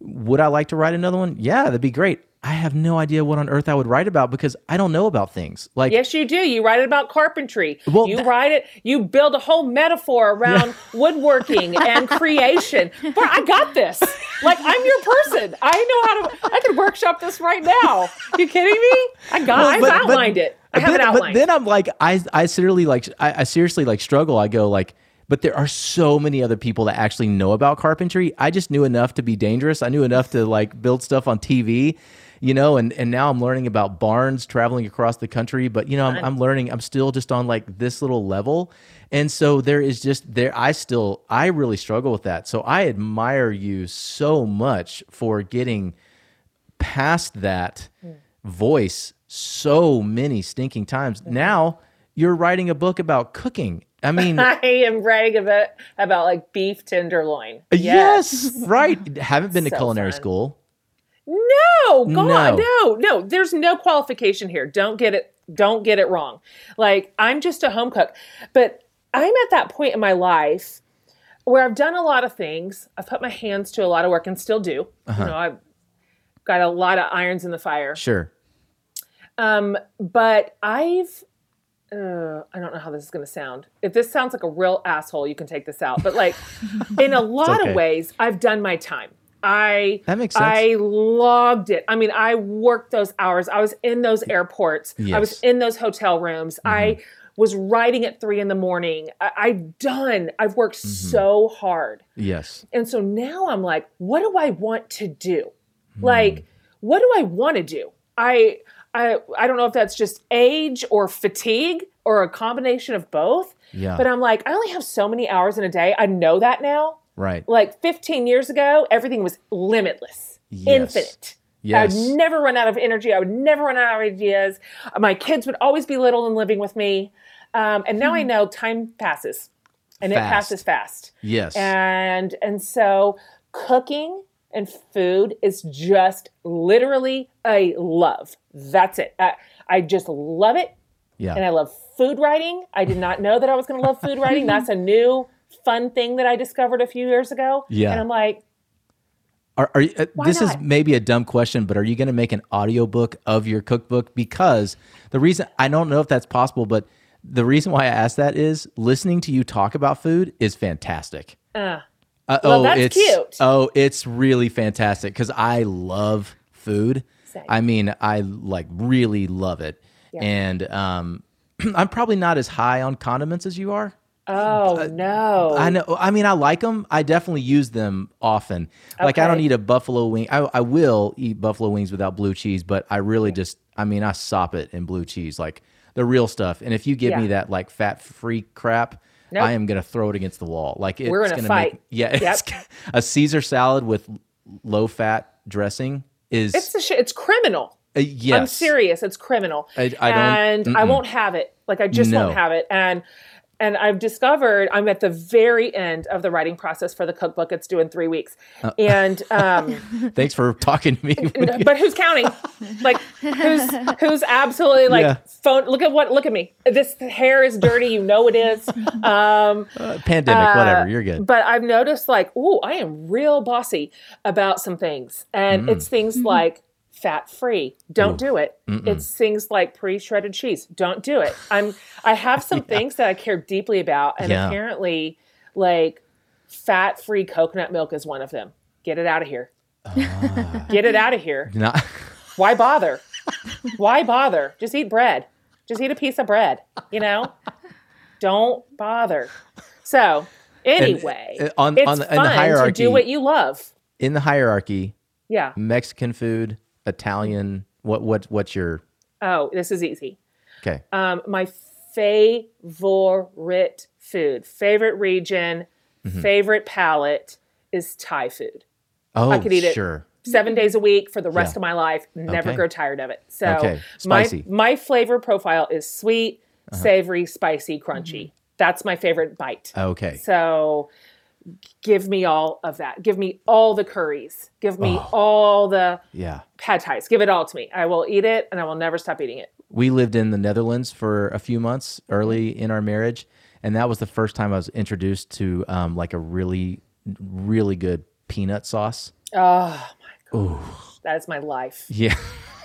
Would I like to write another one? Yeah, that'd be great. I have no idea what on earth I would write about because I don't know about things. Like Yes, you do. You write it about carpentry. Well, you that- write it. You build a whole metaphor around *laughs* woodworking and creation. But I got this. Like I'm your person. I know how to. I could workshop this right now. You kidding me? I got. Well, I've but- but- outlined it. I have then, it But then I'm like, I I seriously like I, I seriously like struggle. I go like, but there are so many other people that actually know about carpentry. I just knew enough to be dangerous. I knew enough to like build stuff on TV, you know, and and now I'm learning about barns traveling across the country. But you know, I'm, I'm learning. I'm still just on like this little level, and so there is just there. I still I really struggle with that. So I admire you so much for getting past that hmm. voice so many stinking times. Hmm. Now you're writing a book about cooking. I mean, *laughs* I am writing about about like beef tenderloin. yes, right. Haven't been to So culinary fun. school. No, God, No. no, no. There's no qualification here. Don't get it. Don't get it wrong. Like I'm just a home cook, but I'm at that point in my life where I've done a lot of things. I've put my hands to a lot of work and still do. Uh-huh. You know, I've got a lot of irons in the fire. Sure. Um, but I've uh, I don't know how this is going to sound. If this sounds like a real asshole, you can take this out. But like in a *laughs* lot okay. of ways, I've done my time. I That makes sense. I logged it. I mean, I worked those hours. I was in those airports. I was Mm-hmm. in those hotel rooms. I was writing at three in the morning. I, I've done. I've worked Mm-hmm. so hard. Yes. And so now I'm like, what do I want to do? Hmm. Like, what do I want to do? I I I don't know if that's just age or fatigue or a combination of both. Yeah. But I'm like, I only have so many hours in a day. I know that now. Right. Like 15 years ago, everything was limitless, Yes. infinite. Yes. I would never run out of energy. I would never run out of ideas. My kids would always be little and living with me. Um, and now I know time passes, and it Hmm. Passes fast yes. and and so cooking and food is just literally a love that's it I, I just love it yeah. and i love food writing i did not know that i was going to love food writing *laughs* that's a new fun thing that i discovered a few years ago Yeah. and i'm like Are, are you, uh, this is maybe a dumb question, but are you going to make an audiobook of your cookbook? Because the reason I don't know if that's possible, but the reason why I asked that is listening to you talk about food is fantastic. uh, Uh, Well, oh, that's it's, cute. Oh, it's really fantastic because I love food. Same. I mean, I like really love it, Yeah. and um, *clears throat* I'm probably not as high on condiments as you are. Oh no I know. I mean, I like them. I definitely use them often. Like, I don't Okay. eat a buffalo wing. I, I will eat buffalo wings without blue cheese, but I really just, I mean, I sop it in blue cheese, like the real stuff. And if you give me that like fat free crap, Nope. I am gonna throw it against the wall. Like it's We're in gonna fight. make *laughs* yeah. Yep. *laughs* A Caesar salad with low fat dressing is it's a sh- it's criminal uh, yes. I'm serious. It's criminal. I- I don't- and I mm-mm. won't have it. Like I just No. won't have it. And and I've discovered I'm at the very end of the writing process for the cookbook. It's due in three weeks, Uh. and *laughs* um, Thanks for talking to me. *laughs* but who's counting? Like who's who's absolutely like Yeah. phone? Look at what? Look at me. This hair is dirty. You know it is. Um, *laughs* Uh, pandemic, whatever. You're good. but I've noticed like, oh, I am real bossy about some things. And Mm. it's things like fat free. Don't do it. It's things like pre-shredded cheese. Don't do it. I'm I have some *laughs* things that I care deeply about. And Yeah. apparently like fat free coconut milk is one of them. Get it out of here. Ah. Get it out of here. *laughs* Not, Why bother? Why bother? Just eat bread. Just eat a piece of bread, you know? Don't bother. So, anyway, uh, on- it's on the- in the fun to hierarchy- do what you love. in the hierarchy, Yeah. Mexican food, Italian. What what what's your Oh, this is easy. okay? Um, my favorite food, favorite region, Mm-hmm. favorite palate is Thai food. Oh, I could eat it. sure. seven days a week for the rest Yeah. of my life. Never Okay. grow tired of it. So Okay. Spicy. Uh-huh. my my flavor profile is sweet, savory, spicy, crunchy. That's my favorite bite. Okay. So give me all of that. Give me all the curries. Give me all the Yeah. pad thais. Give it all to me. I will eat it and I will never stop eating it. We lived in the Netherlands for a few months early in our marriage, and that was the first time I was introduced to um, like a really, really good peanut sauce. Oh my god. That is my life. Yeah.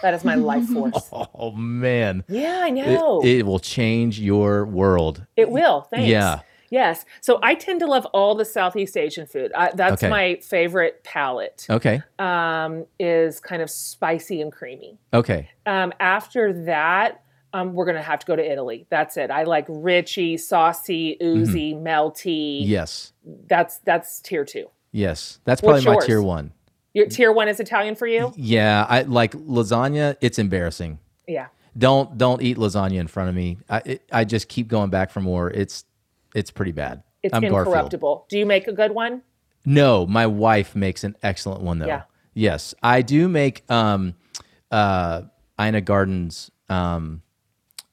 That is my life force. *laughs* Oh man. Yeah, I know. It, it will change your world. It will. Thanks. Yeah. Yes. So I tend to love all the Southeast Asian food. I, that's Okay. my favorite palate. Okay. Um, is kind of spicy and creamy. Okay. Um, after that, um, we're gonna have to go to Italy. That's it. I like richy, saucy, oozy, melty. Mm-hmm. Yes. That's that's tier two. Yes. That's probably my tier one. Your tier one is Italian for you. Yeah. I like lasagna. It's embarrassing. Yeah. Don't don't eat lasagna in front of me. I it, I just keep going back for more. It's it's pretty bad. It's I'm Garfield. incorruptible. Do you make a good one? No, my wife makes an excellent one though. Yeah. Yes, I do make um uh Ina Garten's um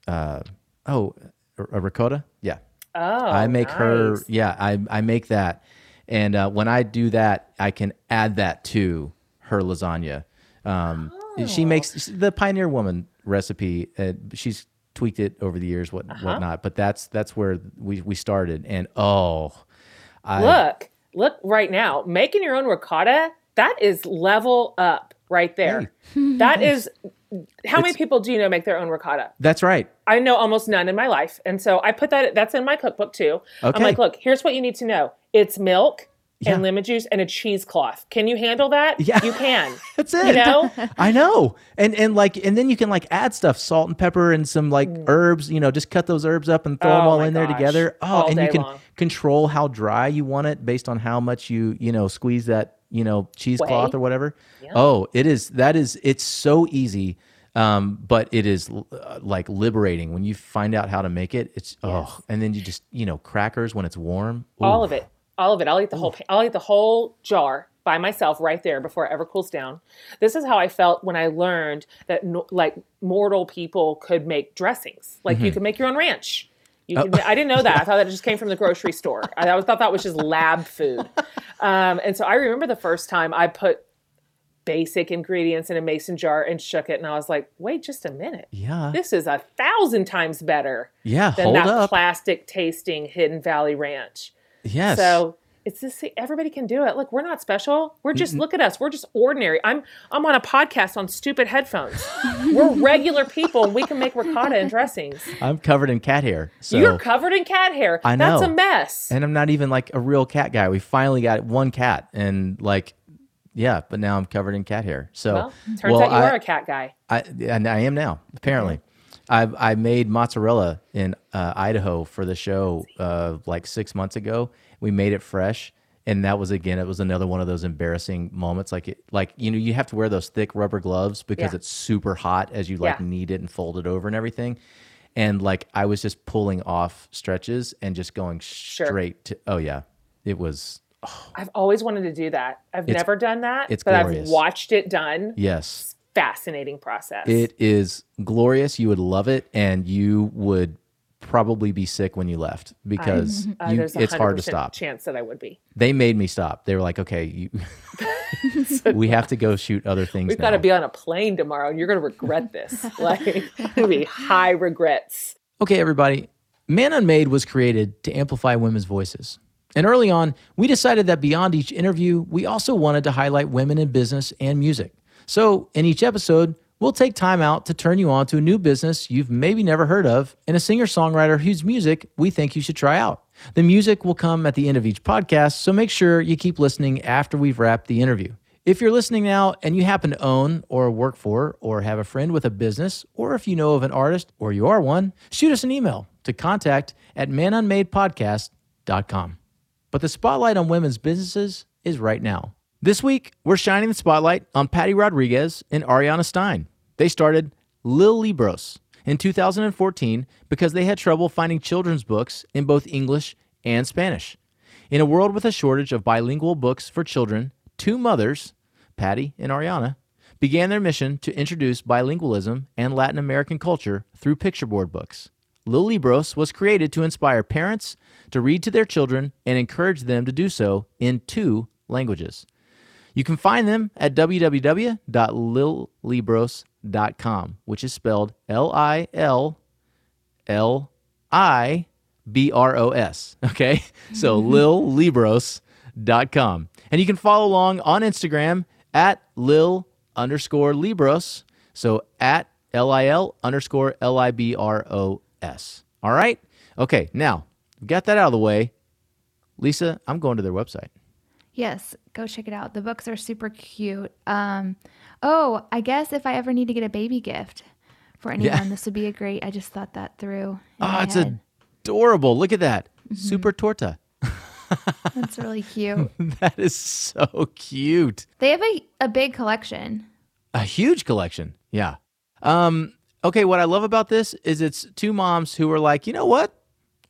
uh oh a a ricotta. Yeah. Oh, I make her yeah, I I make that. And uh, when I do that, I can add that to her lasagna. Um she makes the Pioneer Woman recipe. Uh, she's tweaked it over the years what Uh-huh. whatnot, but that's that's where we we started and oh I Look, look right now. Making your own ricotta, that is level up right there. *laughs* That is how many people do you know make their own ricotta? That's right. I know almost none in my life. And so I put that that's in my cookbook too. Okay. I'm like, look, here's what you need to know. It's milk and lemon juice and a cheesecloth. Can you handle that? Yeah. You can. *laughs* That's it. You know? *laughs* I know. And and like and then you can like add stuff, salt and pepper and some like herbs, you know, just cut those herbs up and throw them Mm. Oh all my in there together. Oh, All and you can long. control how dry you want it based on how much you, you know, squeeze that, you know, cheesecloth or whatever. Oh, it is that is it's so easy. Um, but it is uh, like liberating when you find out how to make it. It's oh, and then you just you know crackers when it's warm. all of it all of it i'll eat the whole i'll eat the whole jar by myself right there before it ever cools down this is how i felt when i learned that no, like mortal people could make dressings like Mm-hmm. you could make your own ranch Oh. could, I didn't know *laughs* that. I thought that it just came from the grocery store. I thought that was just lab food. Um, and so I remember the first time I put basic ingredients in a mason jar and shook it, and I was like, "Wait, just a minute! Yeah. This is a thousand times better Yeah. than that up. plastic tasting Hidden Valley Ranch." Yes. So it's this everybody can do it. Look, we're not special. We're just look at us. We're just ordinary. I'm I'm on a podcast on stupid headphones. we're regular people we can make ricotta and dressings. I'm covered in cat hair. So You're covered in cat hair. I know. That's a mess. and I'm not even like a real cat guy. We finally got one cat, and like, yeah, but now I'm covered in cat hair. So, well, turns well, out you I, are a cat guy. I, and I am now apparently. I I made mozzarella in uh, Idaho for the show uh, like six months ago. We made it fresh, and that was again it was another one of those embarrassing moments. Like it, like you know you have to wear those thick rubber gloves because Yeah. it's super hot as you like Yeah. knead it and fold it over and everything. And like I was just pulling off stretches and just going straight to oh yeah, it was I've always wanted to do that. I've never done that, it's but glorious. I've watched it done. yes. Fascinating process. It is glorious. You would love it, and you would probably be sick when you left because Uh, you, it's hard to stop. Chance that I would be. They made me stop. They were like, "Okay, you, *laughs* *laughs* we have to go shoot other things We've got to be on a plane tomorrow, and you're going to regret this. *laughs* like, it's going to be high regrets. Okay, everybody. Man Unmade was created to amplify women's voices. And early on, we decided that beyond each interview, we also wanted to highlight women in business and music. So, in each episode, we'll take time out to turn you on to a new business you've maybe never heard of and a singer songwriter whose music we think you should try out. The music will come at the end of each podcast, so make sure you keep listening after we've wrapped the interview. If you're listening now and you happen to own or work for or have a friend with a business, or if you know of an artist or you are one, shoot us an email to contact at manunmadepodcast.com. But the spotlight on women's businesses is right now. This week, we're shining the spotlight on Patty Rodriguez and Ariana Stein. They started Lil Libros in 2014 because they had trouble finding children's books in both English and Spanish. In a world with a shortage of bilingual books for children, two mothers, Patty and Ariana, began their mission to introduce bilingualism and Latin American culture through picture board books. Lil Libros was created to inspire parents to read to their children and encourage them to do so in two languages. You can find them at www.lillibros.com, which is spelled L I L L I B R O S. Okay? *laughs* So mm-hmm. lillibros.com. And you can follow along on Instagram at lil underscore libros. So at L I L underscore L I B R O S. All right? Okay, now, we got that out of the way. Lisa, I'm going to their website. Yes, go check it out. The books are super cute. Um, oh, I guess if I ever need to get a baby gift for anyone, this would be a great. I just thought that through. Oh, it's head. adorable. Look at that. Super torta. *laughs* That's really cute. *laughs* that is so cute. they have a, a big collection. A huge collection. Yeah. Um, okay, what I love about this is it's two moms who are like, you know what?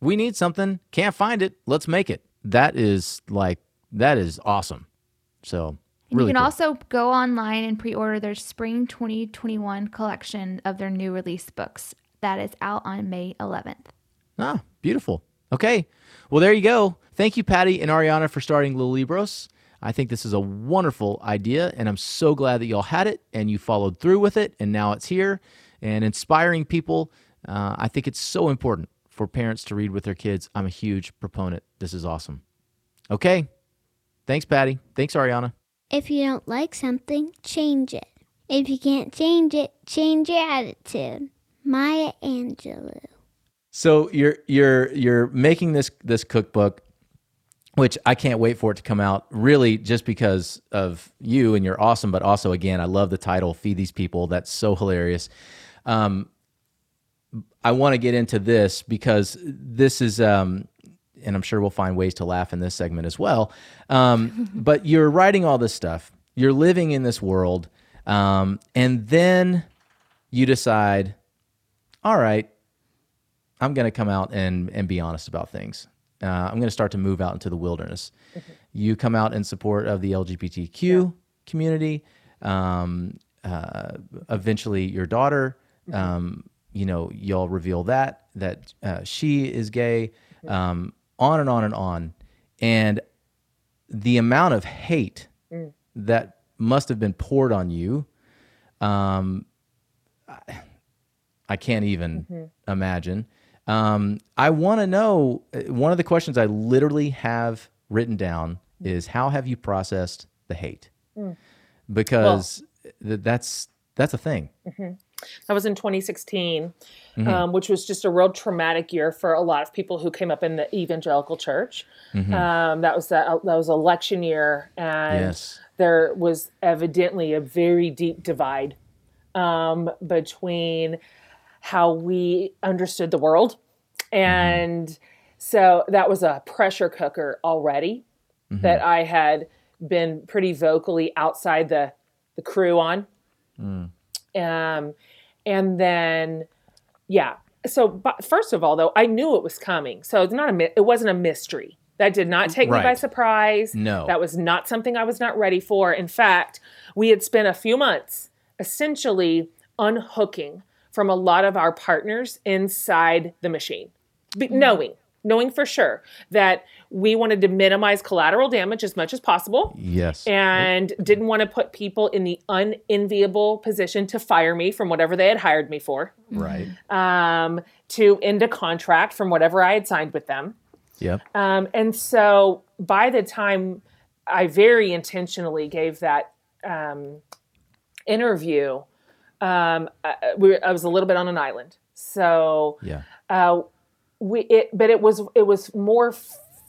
We need something. Can't find it. Let's make it. That is like that is awesome. So really you can cool. also go online and pre-order their spring 2021 collection of their new release books. That is out on May 11th. Ah, beautiful. Okay. Well, there you go. Thank you, Patty and Ariana, for starting Lil Libros. I think this is a wonderful idea, and I'm so glad that y'all had it and you followed through with it, and now it's here and inspiring people. Uh, I think it's so important for parents to read with their kids. I'm a huge proponent. This is awesome. Okay. Thanks, Patty. Thanks, Ariana. If you don't like something, change it. If you can't change it, change your attitude. Maya Angelou. So you're you're you're making this this cookbook, which I can't wait for it to come out. Really, just because of you and you're awesome, but also again, I love the title "Feed These People." That's so hilarious. Um, I want to get into this because this is, um, and I'm sure we'll find ways to laugh in this segment as well. Um, *laughs* but you're writing all this stuff. You're living in this world, um, and then you decide, all right, I'm going to come out and, and be honest about things. Uh, I'm going to start to move out into the wilderness. *laughs* You come out in support of the LGBTQ community. Um, uh, eventually, your daughter, um, you know, y'all reveal that that uh, she is gay. Um, on and on and on, and the amount of hate that must have been poured on you. Um, I can't even imagine. Um, I want to know uh, one of the questions I literally have written down is how have you processed the hate? Because th- that's that's a thing. That was in 2016, Mm-hmm. um, which was just a real traumatic year for a lot of people who came up in the evangelical church. Mm-hmm. Um, that was that, that was election year, and Yes. there was evidently a very deep divide um, between how we understood the world, and so that was a pressure cooker already that I had been pretty vocally outside the the crew on. Um, and then, yeah. So, but first of all, though, I knew it was coming. So it's not a, it wasn't a mystery. That did not take me by surprise. No. That was not something I was not ready for. In fact, we had spent a few months essentially unhooking from a lot of our partners inside the machine. knowing, knowing for sure that we wanted to minimize collateral damage as much as possible Yes. and didn't want to put people in the unenviable position to fire me from whatever they had hired me for, right. um, to end a contract from whatever I had signed with them. Yep. Um, and so by the time I very intentionally gave that um, interview, um, I, we, I was a little bit on an island. So Yeah. uh, we, it, but it was it was more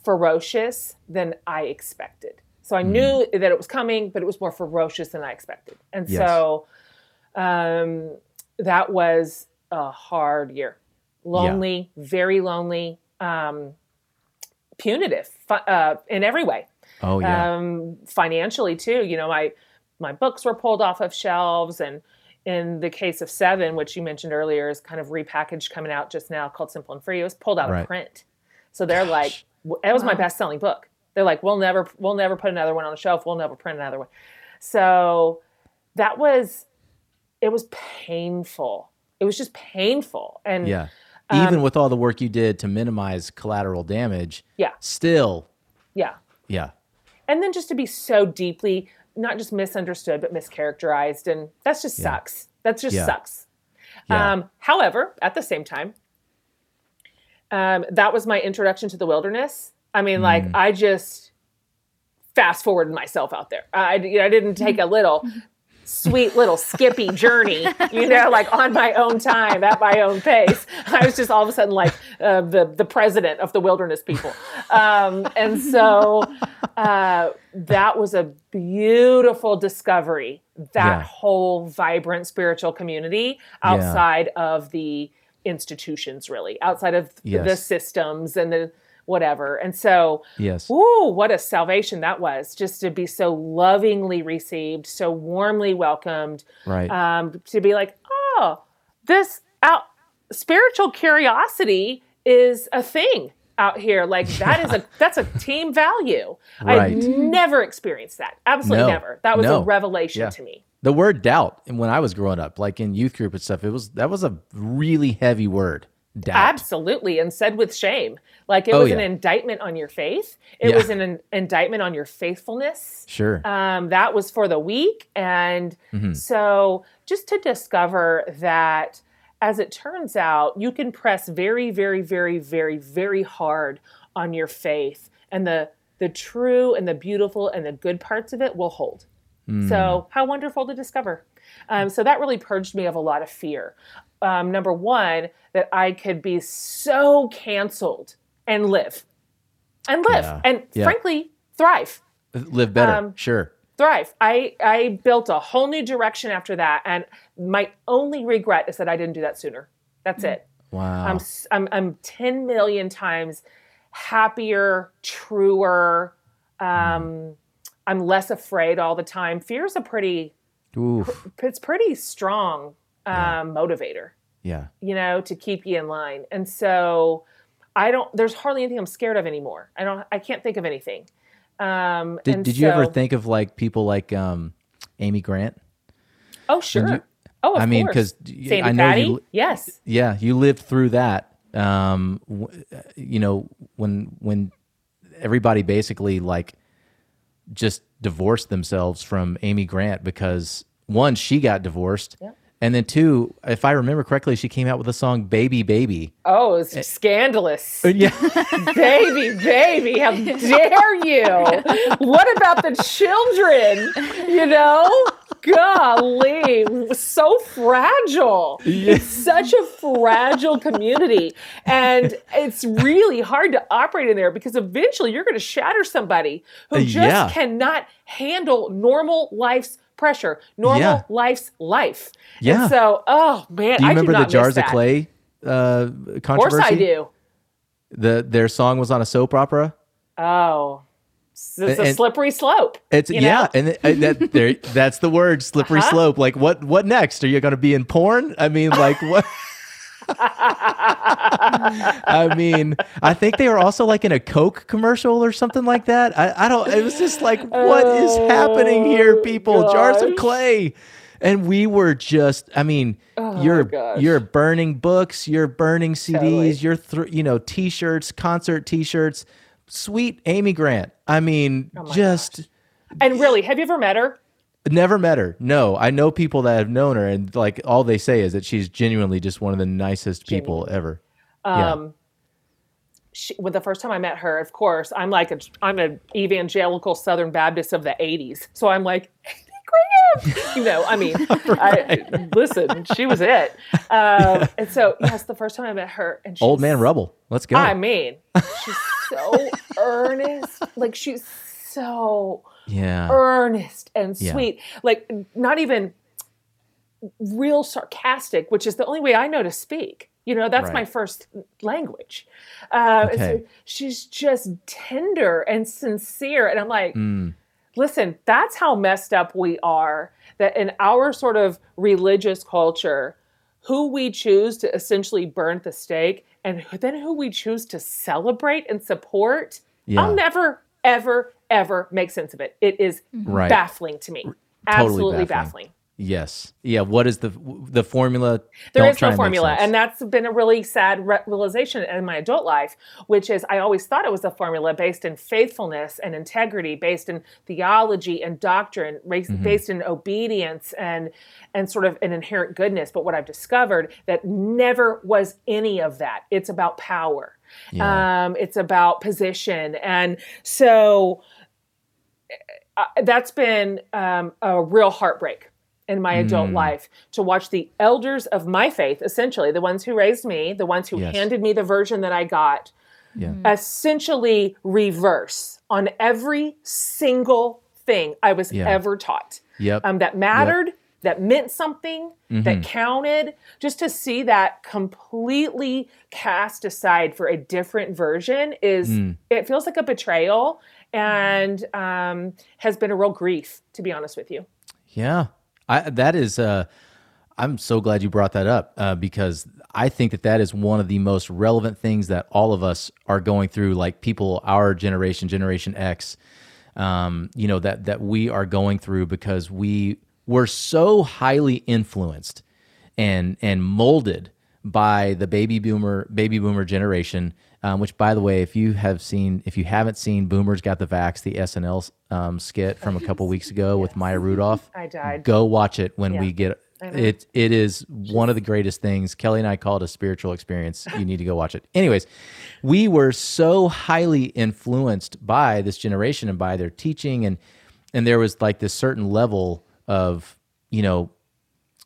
ferocious than I expected. So I knew that it was coming, but it was more ferocious than I expected. And Yes. so um, that was a hard year, lonely, very lonely, um, punitive uh, in every way Oh yeah. um, financially too. You know, my my books were pulled off of shelves, and in the case of Seven, which you mentioned earlier, is kind of repackaged coming out just now called Simple and Free. It was pulled out Right. of print, so they're like, w- it was my best selling book. They're like, we'll never we'll never put another one on the shelf. We'll never print another one. So that was it was painful. It was just painful, and yeah. um, Even with all the work you did to minimize collateral damage, yeah, still, yeah. yeah. and then just to be so deeply not just misunderstood but mischaracterized and that's just Yeah. sucks that just Yeah. sucks Yeah. um, however at the same time um, that was my introduction to the wilderness i mean like Mm. i just fast forwarded myself out there i, I didn't take a little sweet little skippy journey you know like on my own time at my own pace i was just all of a sudden like uh, the the president of the wilderness people um, and so uh, that was a beautiful discovery that Yeah. whole vibrant spiritual community Yeah. outside of the institutions really outside of the systems and the whatever and so Yes. Ooh, what a salvation that was just to be so lovingly received, so warmly welcomed, Right. um, to be like, oh, this out spiritual curiosity is a thing out here. Like *laughs* that is a that's a team value. Right. I've never experienced that. Absolutely No. never. That was No. a revelation Yeah. to me. the word doubt, and when I was growing up, like in youth group and stuff, it was that was a really heavy word. Doubt. Absolutely, and said with shame. Like it Oh, was an indictment on your faith. It Yeah. was an, an indictment on your faithfulness. Sure. um, that was for the week and Mhm. so just to discover that as it turns out you can press very very very very very hard on your faith and the the true and the beautiful and the good parts of it will hold Mm. so how wonderful to discover um, so that really purged me of a lot of fear um, number one that i could be so canceled and live and live Yeah. and Yeah. frankly thrive Live better. um, sure. thrive. I I built a whole new direction after that, and my only regret is that I didn't do that sooner. That's it. Wow. I'm I'm I'm ten million times happier, truer. Um, I'm less afraid all the time. Fear is a pretty Oof. it's pretty strong um, motivator, Yeah. you know, to keep you in line. And so I don't. There's hardly anything I'm scared of anymore. I don't. I can't think of anything. Um, Did, did you ever think of like people like um, Amy Grant? Oh sure. you- oh, of I mean, because I know Patty. you- yes. Yeah, you lived through that. Um, w- you know, when when everybody basically like just divorced themselves from Amy Grant because one, she got divorced, Yep. And then two, if I remember correctly, she came out with the song "Baby Baby." Oh, it's scandalous. Yeah, *laughs* baby, baby, how dare you? What about the children? You know? Golly, so fragile. It's such a fragile community. And it's really hard to operate in there because eventually you're going to shatter somebody who Uh, just yeah. cannot handle normal life's pressure, normal Yeah. life's life. Yeah. And so, oh man, do you I remember do the Jars of. Clay uh, Of controversy? course I do. The their song was on a soap opera. Oh, it's it's a slippery slope. It's you yeah, and that there *laughs* that's the word slippery Uh-huh. slope. Like what what next? Are you going to be in porn? I mean, like *laughs* what? *laughs* I mean, I think they were also like in a Coke commercial or something like that. I, I don't. It was just like, what is oh, happening here, Oh, people? Jars of clay. and we were just i mean oh, you're gosh. you're burning books you're burning cds Totally. you're thr you know t-shirts concert t-shirts sweet amy grant i mean Oh just And really, have you ever met her? Never met her. No i know people that have known her and like all they say is that she's genuinely just one of the nicest people ever. Yeah. Um, she, when the first time I met her, of course, I'm like a, I'm an evangelical Southern Baptist of the '80s, so I'm like, *laughs* you know. I mean, *laughs* I, I- listen, she was it. Um, and so, yes, the first time I met her, and old man rubble. Let's go. I mean, she's so *laughs* earnest, like she's so yeah earnest and Yeah. sweet, like not even real sarcastic, which is the only way I know to speak. You know, that's my first language. Uh, and so Okay. she's just tender and sincere. And I'm like, Mm, listen, that's how messed up we are. That in our sort of religious culture, who we choose to essentially burn at the stake and then who we choose to celebrate and support, Yeah. I'll never, ever, ever make sense of it. It is Right. baffling to me. Absolutely baffling. yes yeah what is the the formula There Don't is no formula. And that's been a really sad re- realization in my adult life, which is I always thought it was a formula based in faithfulness and integrity, based in theology and doctrine, based, Mm-hmm. based in obedience and and sort of an inherent goodness. But what I've discovered that never was any of that. It's about power. Yeah. Um, it's about position. And so uh, that's been um, a real heartbreak in my adult Mm. life to watch the elders of my faith, essentially the ones who raised me, the ones who Yes. handed me the version that I got, yeah essentially reverse on every single thing I was Yeah. ever taught yep um, that mattered, that meant something, Mm-hmm. that counted. Just to see that completely cast aside for a different version is Mm. it feels like a betrayal and um, has been a real grief, to be honest with you. Yeah, I that is. Uh, I'm so glad you brought that up uh, because I think that that is one of the most relevant things that all of us are going through. Like people, our generation, Generation X, um, you know that that we are going through because we were so highly influenced and and molded by the baby boomer baby boomer generation. Um, which, by the way, if you have seen, if you haven't seen "Boomers Got the Vax," the SNL um, skit from a couple weeks ago *laughs* with Maya Rudolph, I died. Go watch it when we get it. It is one of the greatest things. Kelly and I call it a spiritual experience. You need to go watch it. Anyways, we were so highly influenced by this generation and by their teaching, and and there was like this certain level of you know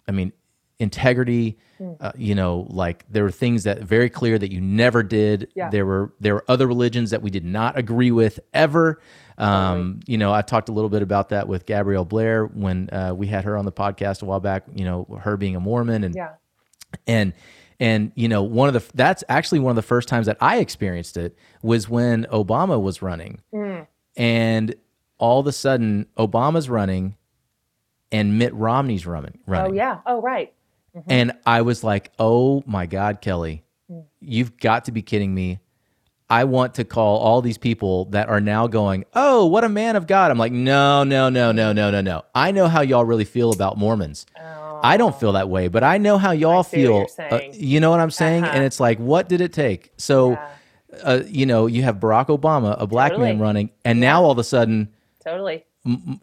I mean, integrity. Hmm. Uh, you know, like there were things that very clear that you never did. Yeah. There were there were other religions that we did not agree with ever. Um, you know, I talked a little bit about that with Gabrielle Blair when uh, we had her on the podcast a while back. You know, her being a Mormon and Yeah. and and you know one of the that's actually one of the first times that I experienced it was when Obama was running, and all of a sudden Obama's running, and Mitt Romney's running. running. Oh, yeah. Oh, right. And I was like, oh my God, Kelly, you've got to be kidding me. I want to call all these people that are now going, oh, what a man of God. I'm like, no, no, no, no, no, no, no. I know how y'all really feel about Mormons. I don't feel that way, but I know how y'all see what feel. Uh, you know what I'm saying? Uh-huh. And it's like, what did it take? So, Yeah. uh, you know, you have Barack Obama, a black man running, and now all of a sudden, Totally.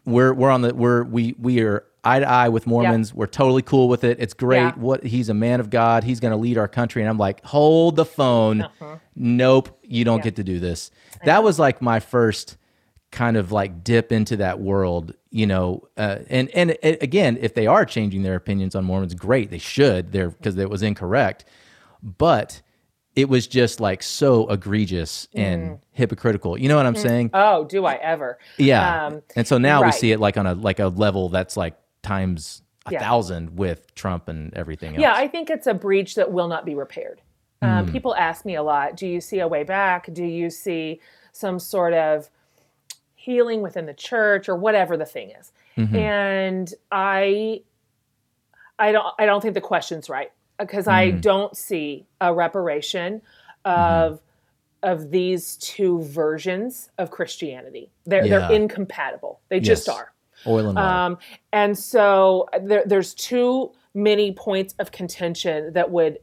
We're we're on the we're we we are eye to eye with Mormons. We're totally cool with it. It's great. Yeah. What he's a man of God. He's going to lead our country. And I'm like, hold the phone. Nope, you don't get to do this. That was like my first kind of like dip into that world, you know. Uh, and and it, again, if they are changing their opinions on Mormons, great. They should. They're because it was incorrect. But it was just like so egregious and hypocritical. You know what I'm saying? Oh, do I ever? Yeah. Um, and so now we see it like on a like a level that's like times a Yeah. thousand with Trump and everything else. Yeah, I think it's a breach that will not be repaired. Um, Mm. People ask me a lot do you see a way back? Do you see some sort of healing within the church or whatever the thing is? Mm-hmm. And I. I don't. I don't think the question's right because I Mm. don't see a reparation Mm-hmm. of of these two versions of Christianity. They're Yeah. they're incompatible. They just are. Oil and water. Um, and so there, there's too many points of contention that would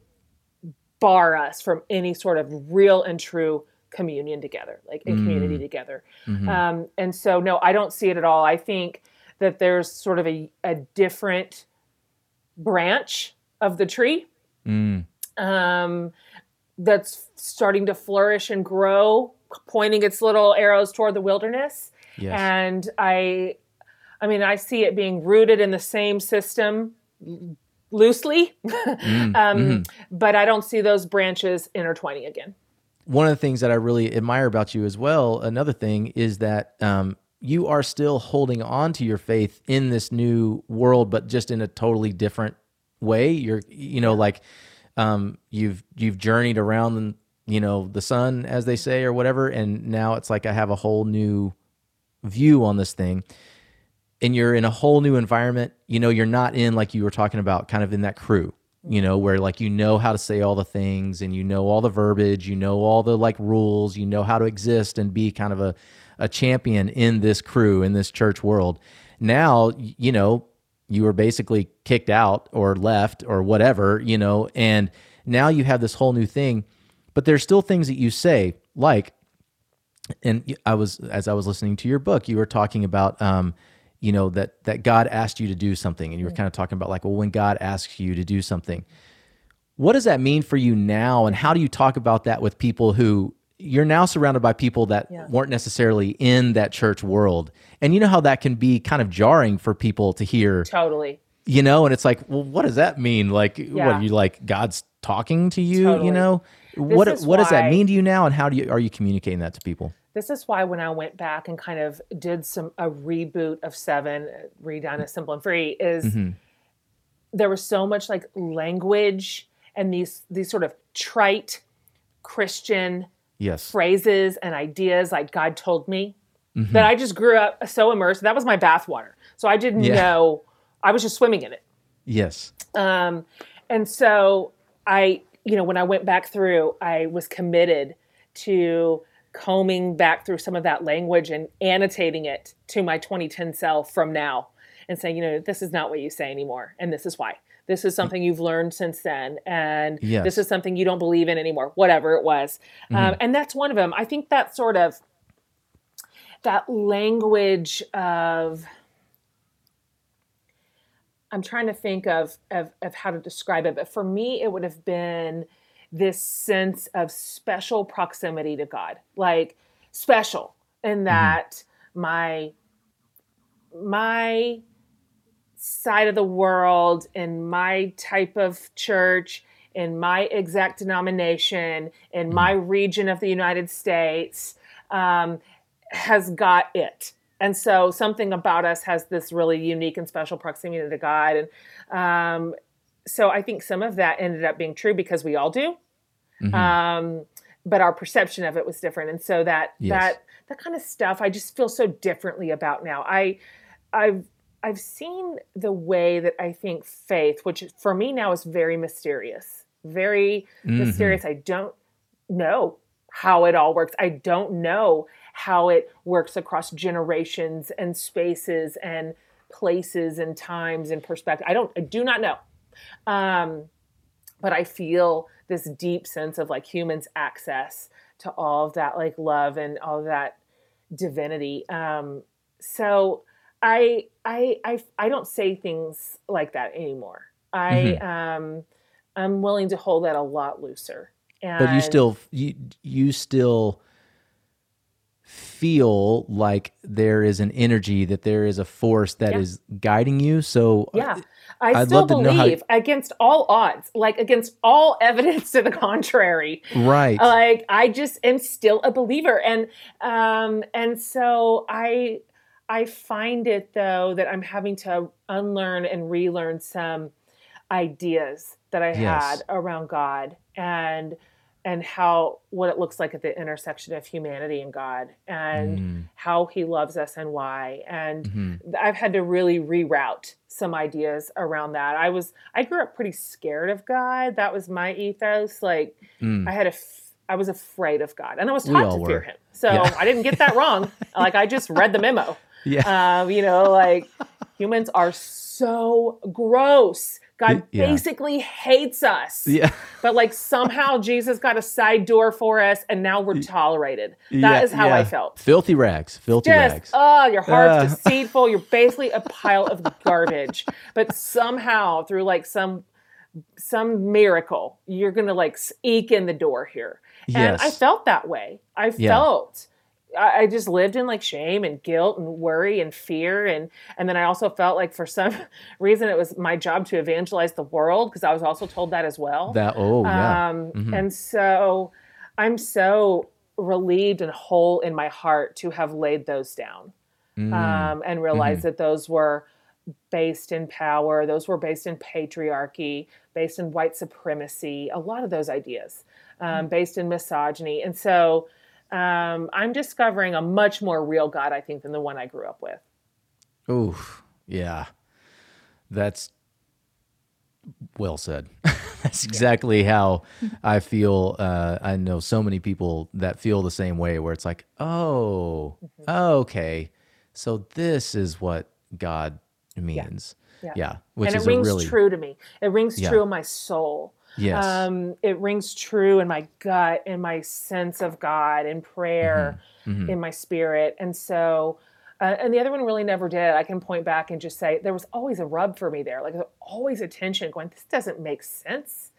bar us from any sort of real and true communion together, like in community Mm. together. Mhm. Um, and so, no, I don't see it at all. I think that there's sort of a, a different branch of the tree Mm. um, that's starting to flourish and grow, pointing its little arrows toward the wilderness. Yes. And I, I mean, I see it being rooted in the same system loosely, *laughs* Mm, um, mhm. but I don't see those branches intertwining again. one of the things that I really admire about you as well, another thing is that um, you are still holding on to your faith in this new world, but just in a totally different way. You're, you know, like um, you've you've journeyed around, you know, the sun, as they say, or whatever, and now it's like I have a whole new view on this thing. And you're in a whole new environment. You know, you're not in like you were talking about, kind of in that crew you know, where like you know how to say all the things and you know all the verbiage, you know all the like rules, you know how to exist and be kind of a, a champion in this crew, in this church world. Now, you know, you were basically kicked out or left or whatever, you know, and now you have this whole new thing, but there's still things that you say, like, and I was as I was listening to your book, you were talking about um, you know, that that God asked you to do something, and you were kind of talking about like, well, when God asks you to do something, what does that mean for you now, and how do you talk about that with people who you're now surrounded by people that Yeah. weren't necessarily in that church world, and you know how that can be kind of jarring for people to hear, Totally. you know, and it's like, well, what does that mean? Like, what Yeah. are you like God's talking to you, Totally. you know? What is what does that mean to you now, and how do you are you communicating that to people? This is why when I went back and kind of did some a reboot of Seven, uh, redone as Simple and Free, is Mm-hmm. there was so much like language and these these sort of trite Christian Yes. phrases and ideas like God told me Mm-hmm. that I just grew up so immersed. That was my bathwater. So I didn't Yeah. know. I was just swimming in it. Yes. Um, and so I, you know, when I went back through, I was committed to combing back through some of that language and annotating it to my 2010 self from now and saying, you know, this is not what you say anymore. And this is why. This is mm. something you've learned since then. And Yes. this is something you don't believe in anymore, whatever it was. Um, mm. and that's one of them. I think that sort of, that language of, I'm trying to think of, of of how to describe it, but for me, it would have been this sense of special proximity to God, like special in mm-hmm. that my my side of the world in my type of church in my exact denomination in my region of the United States um, has got it. And so something about us has this really unique and special proximity to God. And um, so I think some of that ended up being true because we all do. Mhm. Um, but our perception of it was different. And so that Yes. that that kind of stuff I just feel so differently about now. I I've I've seen the way that I think faith, which for me now is very mysterious, very Mhm. mysterious. I don't know how it all works. I don't know how it works across generations and spaces and places and times and perspective. I don't I do not know. Um, but I feel this deep sense of like humans access to all of that like love and all of that divinity. Um, so I, I I I don't say things like that anymore. I um I'm willing to hold that a lot looser. And but you still you you still feel like there is an energy that there is a force that is Yeah. guiding you so uh, Yeah. I I'd still love to know how- believe against all odds, like against all *laughs* evidence to the contrary. right Like I just am still a believer. And um and so I I find it though that I'm having to unlearn and relearn some ideas that I Yes. had around God and and how what it looks like at the intersection of humanity and God and Mm, how he loves us and why and mhm. I've had to really reroute some ideas around that. I was I grew up pretty scared of God. That was my ethos. Like Mm. I had a f- I was afraid of God, and I was taught to fear. Him. So Yeah. I didn't get that wrong. *laughs* like I just read the memo. Yeah. Um, you know, like humans are so gross. God Yeah. basically hates us. yeah. But like somehow *laughs* Jesus got a side door for us, and now we're tolerated. That is Yeah, how I felt. Filthy rags. Filthy Just, rags. oh, your heart's Uh. deceitful. You're basically a *laughs* pile of garbage. But somehow, through like some some miracle, you're gonna like eke in the door here. And I felt that way. I Yeah. felt. I I just lived in like shame and guilt and worry and fear and and then I also felt like for some *laughs* reason it was my job to evangelize the world because I was also told that as well. that. Oh yeah. Um, Mhm. And so I'm so relieved and whole in my heart to have laid those down Mm. um, and realized that those were based in power, those were based in patriarchy, based in white supremacy, a lot of those ideas, um, based in misogyny. And so um, I'm discovering a much more real God, I think, than the one I grew up with. Oof. Yeah. That's well said. *laughs* That's exactly how I feel. Uh, I know so many people that feel the same way, where it's like, oh, Mm-hmm. okay, so this is what God means. Yeah. Yeah, which and it rings really true to me. It rings Yeah. true in my soul. yes, Um, it rings true in my gut, in my sense of God, in prayer, Mhm. in my spirit. And so, uh, and the other one really never did. I can point back and just say there was always a rub for me there. Like there always a tension going, this doesn't make sense.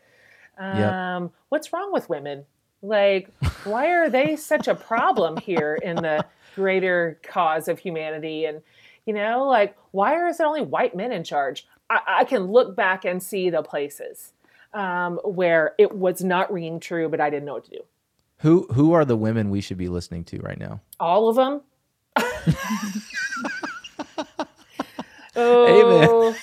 Yep. Um, What's wrong with women? Like, why are they such a problem here in the greater cause of humanity? And, you know, like, why is it only white men in charge? I, I can look back and see the places um, where it was not ringing true, but I didn't know what to do. who who are the women we should be listening to right now? All of them. *laughs* oh,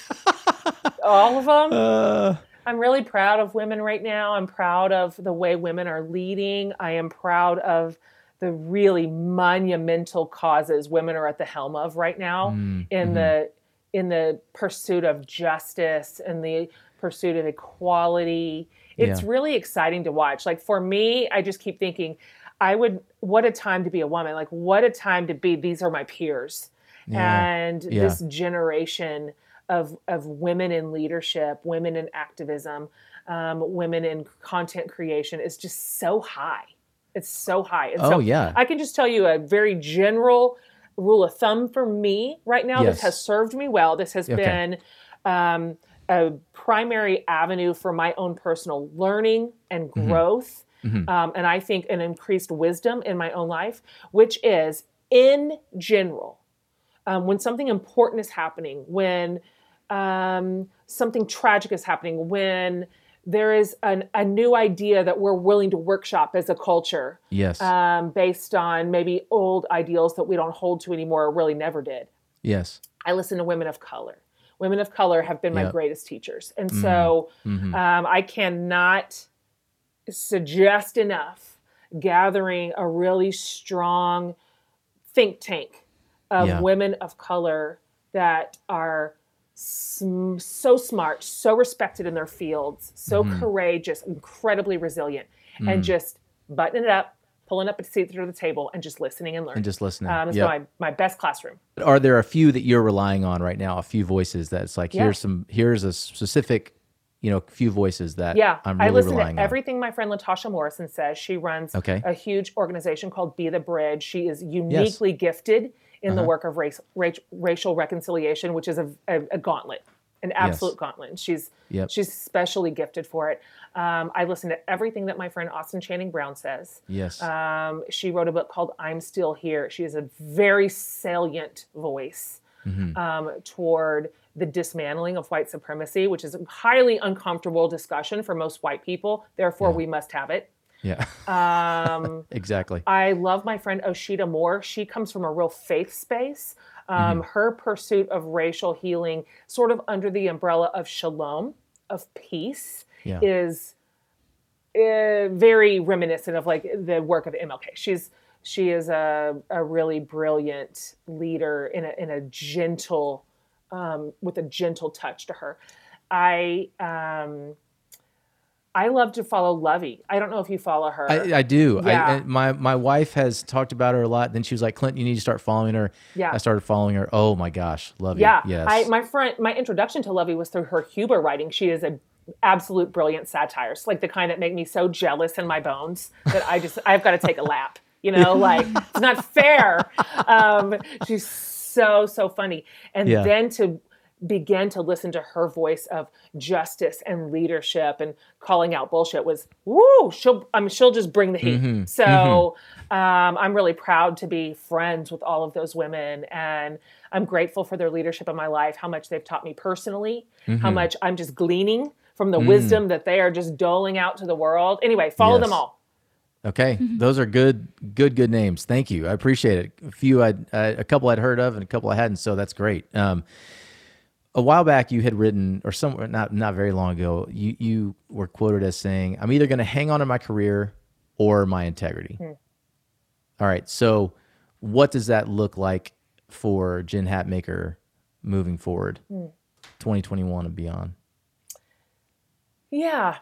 *laughs* all of them. Uh, I'm really proud of women right now. I'm proud of the way women are leading. I am proud of the really monumental causes women are at the helm of right now mm, in mhm. the in the pursuit of justice and the pursuit of equality. It's Yeah. really exciting to watch. Like for me, I just keep thinking, I would what a time to be a woman. Like what a time to be these are my peers. Yeah. And Yeah. this generation of of women in leadership, women in activism, um, women in content creation is just so high. It's so high. And oh so yeah, I can just tell you a very general rule of thumb for me right now. Yes. This has served me well. This has Okay. been um, a primary avenue for my own personal learning and Mhm. growth. Mhm. Um, and I think an increased wisdom in my own life, which is in general, um, when something important is happening, when um, something tragic is happening, when there is an, a new idea that we're willing to workshop as a culture yes, um, based on maybe old ideals that we don't hold to anymore or really never did. yes, I listen to women of color. Women of color have been my greatest teachers. And Mhm. so Mhm. um, I cannot suggest enough gathering a really strong think tank of Yeah. women of color that are sm- so smart, so respected in their fields, so Mhm. courageous, incredibly resilient, Mm. and just buttoning it up, pulling up a seat through the table, and just listening and learning. and just listening. um, it's Yep. my, my best classroom. Are there a few that you're relying on right now? A few voices that's like Yeah. here's some here's a specific, you know, few voices that Yeah, I'm I really listen relying to on. everything my friend Latasha Morrison says. She runs Okay. a huge organization called Be the Bridge. She is uniquely gifted in the Uh-huh. work of race, race, racial reconciliation, which is a, a, a gauntlet, an absolute gauntlet. She's Yep. she's specially gifted for it. Um, I listen to everything that my friend Austin Channing Brown says. Yes. Um, she wrote a book called I'm Still Here. She is a very salient voice Mhm. um, toward the dismantling of white supremacy, which is a highly uncomfortable discussion for most white people. Therefore, Yeah. we must have it. Yeah. Um, *laughs* exactly. I love my friend Osheta Moore. She comes from a real faith space. Um, Her pursuit of racial healing, sort of under the umbrella of shalom, of peace, Yeah. is uh, very reminiscent of like the work of MLK. She's she is a, a really brilliant leader in a in a gentle um, with a gentle touch to her. I um, I love to follow Luvvie. I don't know if you follow her. I, I do. Yeah. I, my my wife has talked about her a lot. Then she was like, "Clint, you need to start following her." Yeah. I started following her. Oh my gosh, love yeah. Yes. I, my friend, my introduction to Luvvie was through her Huber writing. She is a absolute brilliant satires, like the kind that make me so jealous in my bones that I just I've got to take a *laughs* lap. You know, like it's not fair. *laughs* Um, she's so so funny, and Yeah. then to begin to listen to her voice of justice and leadership and calling out bullshit was woo she'll I mean she'll just bring the heat Mm-hmm. so um, I'm really proud to be friends with all of those women and I'm grateful for their leadership in my life how much they've taught me personally Mm-hmm. how much I'm just gleaning from Mm. the wisdom that they are just doling out to the world anyway follow them all Okay, those are good, good, good names. Thank you. I appreciate it. A few, I'd, uh, a couple I'd heard of, and a couple I hadn't. So that's great. Um, a while back, you had written, or somewhere not not very long ago, you you were quoted as saying, "I'm either going to hang on to my career or my integrity." All right. So, what does that look like for Jen Hatmaker moving forward, 2021 and beyond? Yeah.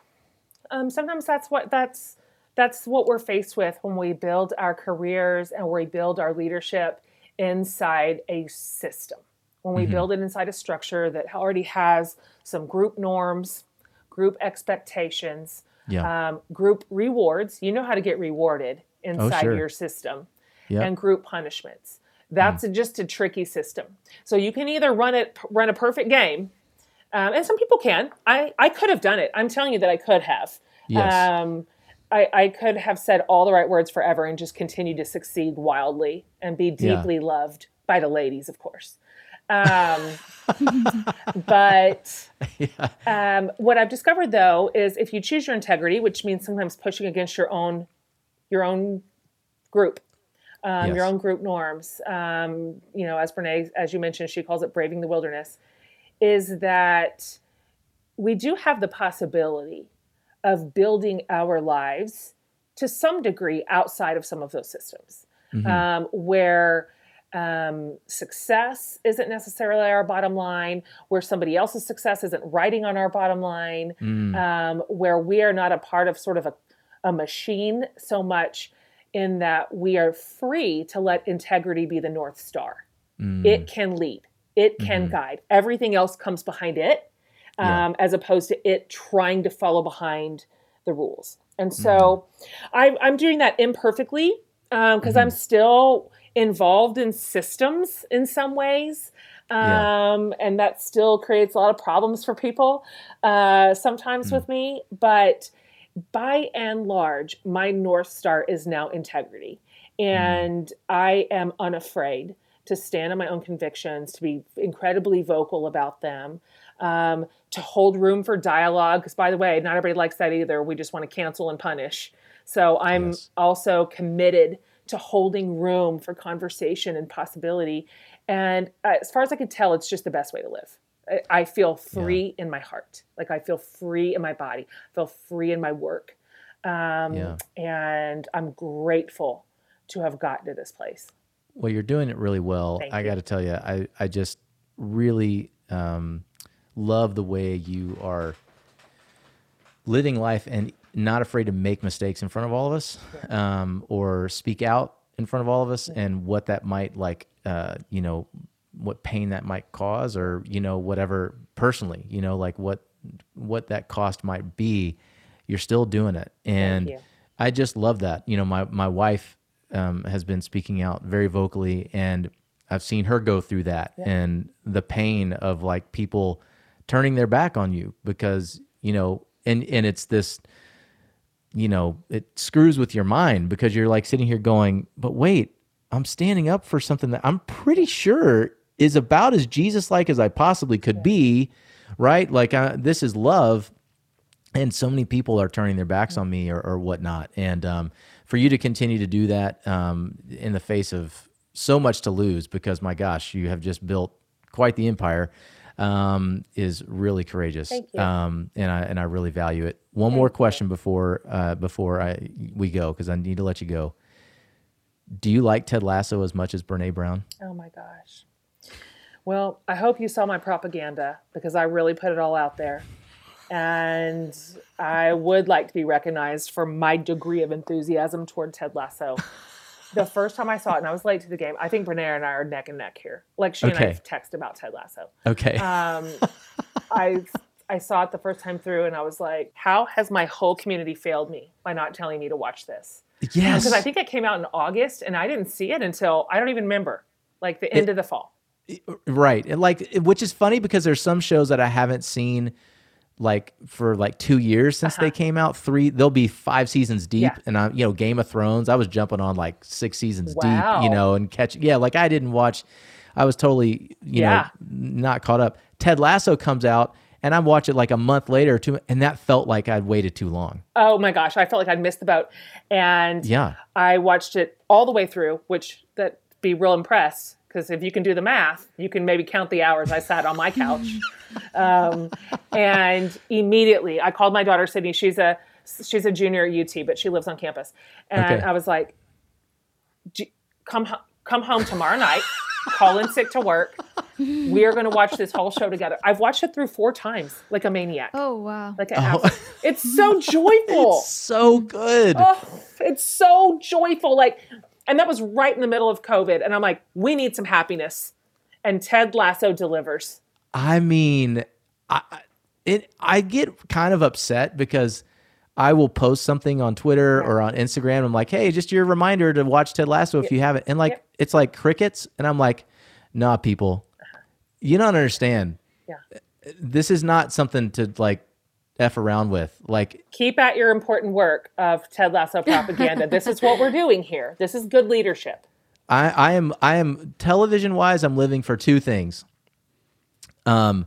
Um, sometimes that's what that's that's what we're faced with when we build our careers and we build our leadership inside a system. When we build it inside a structure that already has some group norms, group expectations, Yeah. um, group rewards. You know how to get rewarded inside sure. your system, Yep. and group punishments. That's a- just a tricky system. So you can either run it, run a perfect game, um, and some people can. I I could have done it. I'm telling you that I could have. Yes. Um, I, I could have said all the right words forever and just continue to succeed wildly and be Yeah. deeply loved by the ladies, of course. Um, *laughs* but um, what I've discovered though is if you choose your integrity, which means sometimes pushing against your own your own group, um, your own group norms. Um, you know, as Brene, as you mentioned, she calls it braving the wilderness. Is that we do have the possibility of building our lives to some degree outside of some of those systems, um, where um, success isn't necessarily our bottom line, where somebody else's success isn't writing on our bottom line, um, where we are not a part of sort of a, a machine so much in that we are free to let integrity be the North Star. Mm. It can lead, it can guide. Everything else comes behind it, um, as opposed to it trying to follow behind the rules. And so I, I'm doing that imperfectly because I'm still involved in systems in some ways. Yeah. Um, and that still creates a lot of problems for people uh, sometimes with me. But by and large, my North Star is now integrity. And I am unafraid to stand on my own convictions, to be incredibly vocal about them, um, to hold room for dialogue. Because, by the way, not everybody likes that either. We just want to cancel and punish. So I'm Yes. also committed to holding room for conversation and possibility. And uh, as far as I can tell, it's just the best way to live. I, I feel free in my heart. Like I feel free in my body. I feel free in my work. Um, Yeah. And I'm grateful to have gotten to this place. Well, you're doing it really well. Thank I got to tell you, I, I just really um, love the way you are living life and not afraid to make mistakes in front of all of us um, or speak out in front of all of us and what that might like, uh, you know, what pain that might cause or, you know, whatever personally, you know, like what, what that cost might be, you're still doing it. And. I just love that. You know, my, my wife um, has been speaking out very vocally and I've seen her go through that and the pain of like people turning their back on you because, you know, and, and it's this, you know, it screws with your mind because you're like sitting here going, but wait, I'm standing up for something that I'm pretty sure is about as Jesus like as I possibly could be, right? Like, uh, this is love. And so many people are turning their backs on me or, or whatnot. And um, for you to continue to do that um, in the face of so much to lose, because my gosh, you have just built quite the empire, um, is really courageous. Thank you. Um, and I and I really value it. One more question before uh, before I we go because I need to let you go. Do you like Ted Lasso as much as Brene Brown? Oh my gosh. Well, I hope you saw my propaganda because I really put it all out there. and I would like to be recognized for my degree of enthusiasm toward Ted Lasso. *laughs* the first time I saw it, and I was late to the game, I think Brene and I are neck and neck here. Like she and I Okay. text about Ted Lasso. Okay. Um, *laughs* I I saw it the first time through, and I was like, "How has my whole community failed me by not telling me to watch this?" yes. Because I think it came out in August, and I didn't see it until I don't even remember, like the end of the fall. Right. And like which is funny because there's some shows that I haven't seen like for like 2 years since they came out. 3 they'll be 5 seasons deep Uh-huh. Yeah. and I'm you know Game of Thrones, I was jumping on like 6 seasons Wow. deep, you know, and catch Yeah, like I didn't watch I was totally, you Yeah. know, not caught up. Ted Lasso comes out and I watch it like a month later or two and that felt like I'd waited too long. Oh my gosh, I felt like I'd missed the boat, and Yeah. I watched it all the way through. Which that be real impressed because if you can do the math, you can maybe count the hours I sat on my couch. *laughs* um, and immediately, I called my daughter Sydney. She's a she's a junior at UT, but she lives on campus, and Okay. I was like, "J- "Come ho- come home tomorrow night. Call in sick to work. We are going to watch this whole show together. I've watched it through four times, like a maniac. Oh wow. Like a half. It's so *laughs* joyful. It's so good. Oh, it's so joyful. Like, and that was right in the middle of COVID. And I'm like, we need some happiness. And Ted Lasso delivers. I mean, I I- it I get kind of upset because I will post something on Twitter or on Instagram. I'm like, hey, just your reminder to watch Ted Lasso if you haven't. And like, Yep. it's like crickets, and I'm like, nah, people, you don't understand. Yeah. This is not something to like f around with. Like, Keep at your important work of Ted Lasso propaganda. this is what we're doing here. This is good leadership. I, I am I am television wise, I'm living for two things. Um,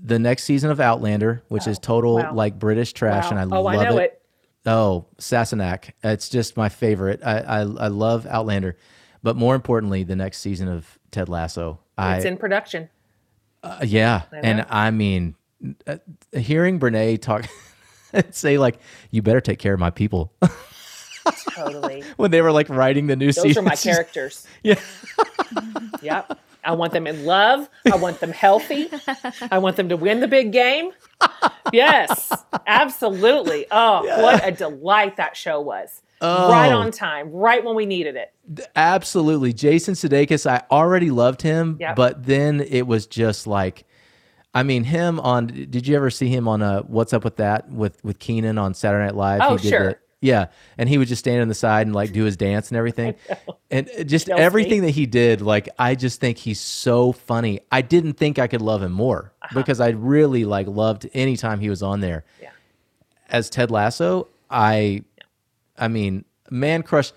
the next season of Outlander, which is total wow. like British trash, Wow. and I oh, love I know it. Oh, Sassenach. It's just my favorite. I, I I love Outlander, but more importantly, the next season of Ted Lasso. I It's in production. uh, yeah, and. I mean, Uh, hearing Brene talk, *laughs* say like, "You better take care of my people," Totally. *laughs* when they were like writing the new Those season. are my characters. *laughs* Yeah. Yep. I want them in love. I want them healthy. I want them to win the big game. Yes, absolutely. Oh, what a delight that show was. Oh. Right Oh. on time, right when we needed it. Absolutely. Jason Sudeikis, I already loved him, Yep. but then it was just like I mean, him on did you ever see him on uh What's Up with That with with Kenan on Saturday Night Live? Oh, he did sure. the- yeah, and he would just stand on the side and like do his dance and *laughs* everything. And just Chelsea. everything that he did, like I just think he's so funny. I didn't think I could love him more because I really like loved anytime he was on there. Yeah. As Ted Lasso, I I mean, man crush,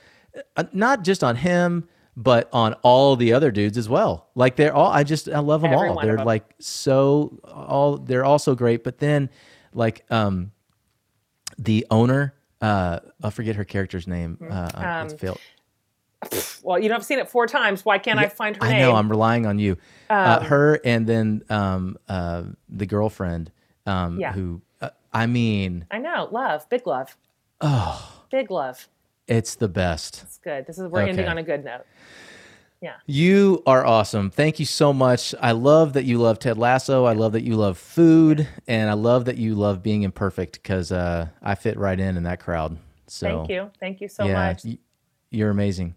uh, not just on him, but on all the other dudes as well. Like they're all, I just, I love them Every all. They're them. like so, all, they're all so great. But then, like, um, the owner, uh, I forget her character's name. Uh, uh, it's Um, Phil. *sighs* Well, you know, I've seen it four times. Why can't I find her I name? Um, know, I'm relying on you. uh, her and then um, uh, the girlfriend, um, Yeah. who, uh, I mean, I know. Love. Big love. Oh. Big love. it's the best. It's good. This is we're ending on a good note. Yeah. You are awesome. Thank you so much. I love that you love Ted Lasso. I love that you love food, and I love that you love being imperfect because uh, I fit right in in that crowd. So Thank you. Thank you so yeah, much. you're amazing.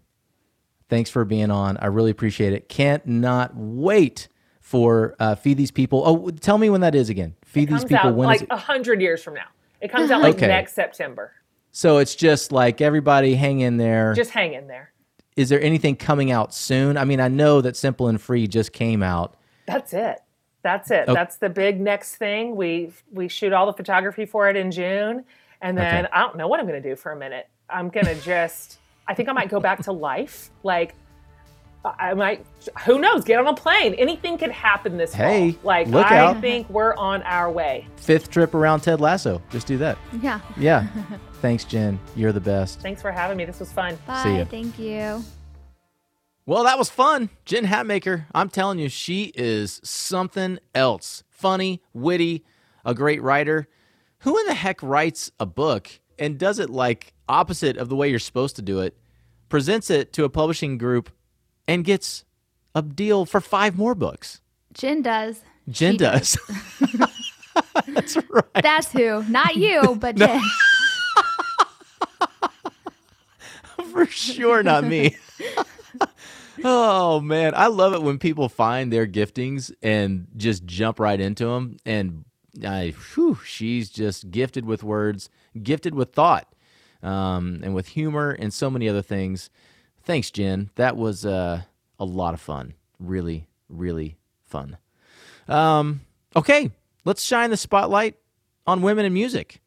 Thanks for being on. I really appreciate it. Can't not wait for uh, feed these people. Oh, tell me when that is again. Feed these people. out When like a hundred years from now. It comes out like Okay. next September. So it's just like everybody hang in there. Just hang in there. Is there anything coming out soon? I mean, I know that Simple and Free just came out. That's it. That's it. Oh. That's the big next thing. We we shoot all the photography for it in June, and then Okay. I don't know what I'm going to do for a minute. I'm going *laughs* to just. I think I might go back to life. Like I I might. Who knows? Get on a plane. Anything could happen this Hey, fall. Like look I out. think we're on our way. Fifth trip around Ted Lasso. Just do that. Yeah. Yeah. *laughs* Thanks, Jen. You're the best. Thanks for having me. This was fun. Bye. See ya. Thank you. Well, that was fun. Jen Hatmaker, I'm telling you, she is something else. Funny, witty, a great writer. Who in the heck writes a book and does it like opposite of the way you're supposed to do it, presents it to a publishing group, and gets a deal for five more books? Jen does. Jen She does. *laughs* That's right. That's who. Not *laughs* you, but Jen. *laughs* For sure, not me. oh man, I love it when people find their giftings and just jump right into them. And I, whew, she's just gifted with words, gifted with thought, um, and with humor, and so many other things. Thanks, Jen. That was uh, a lot of fun. Really, really fun. Um, okay, let's shine the spotlight on women in music.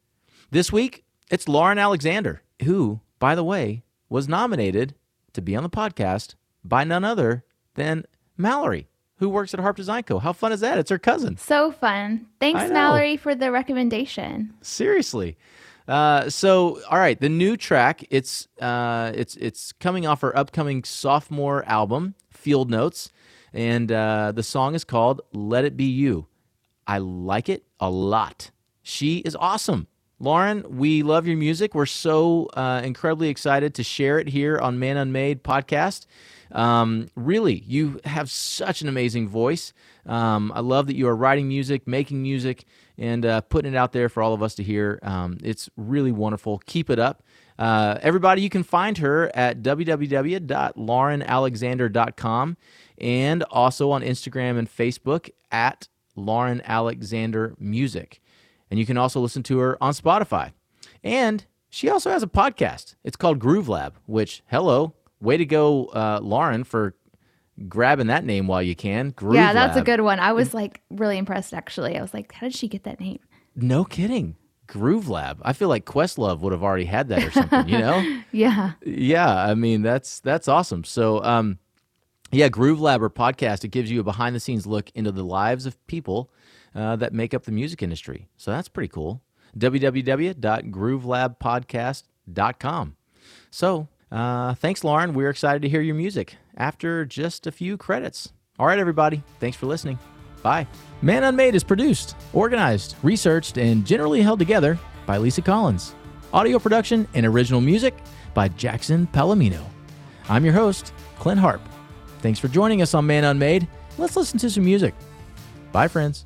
This week, it's Lauren Alexander, who, by the way, was nominated to be on the podcast by none other than Mallory, who works at Harp Design Co. How fun is that? It's her cousin. So fun. Thanks, Mallory, for the recommendation. Seriously. Uh, so, all right, the new track it's uh, it's it's coming off her upcoming sophomore album, Field Notes, and uh, the song is called "Let It Be You." I like it a lot. She is awesome. Lauren, we love your music. We're so uh, incredibly excited to share it here on Man Unmade podcast. Um, really, you have such an amazing voice. Um, I love that you are writing music, making music, and uh, putting it out there for all of us to hear. Um, it's really wonderful. Keep it up. Uh, everybody, you can find her at www.laurenalexander.com and also on Instagram and Facebook at Lauren Alexander Music. And you can also listen to her on Spotify. And she also has a podcast. It's called Groove Lab, which, hello, way to go, uh, Lauren, for grabbing that name while you can. Groove yeah, that's a good one. I was like really impressed actually. I was like, how did she get that name? No kidding. Groove Lab. I feel like Questlove would have already had that or something, you know? *laughs* Yeah. Yeah, I mean that's that's awesome. So, um, yeah, Groove Lab or podcast. It gives you a behind the scenes look into the lives of people uh, that make up the music industry. So that's pretty cool. www.groovelabpodcast.com. So, uh, thanks, Lauren. We're excited to hear your music after just a few credits. All right, everybody. Thanks for listening. Bye. Man Unmade is produced, organized, researched, and generally held together by Lisa Collins. Audio production and original music by Jackson Palomino. I'm your host, Clint Harp. Thanks for joining us on Man Unmade. Let's listen to some music. Bye, friends.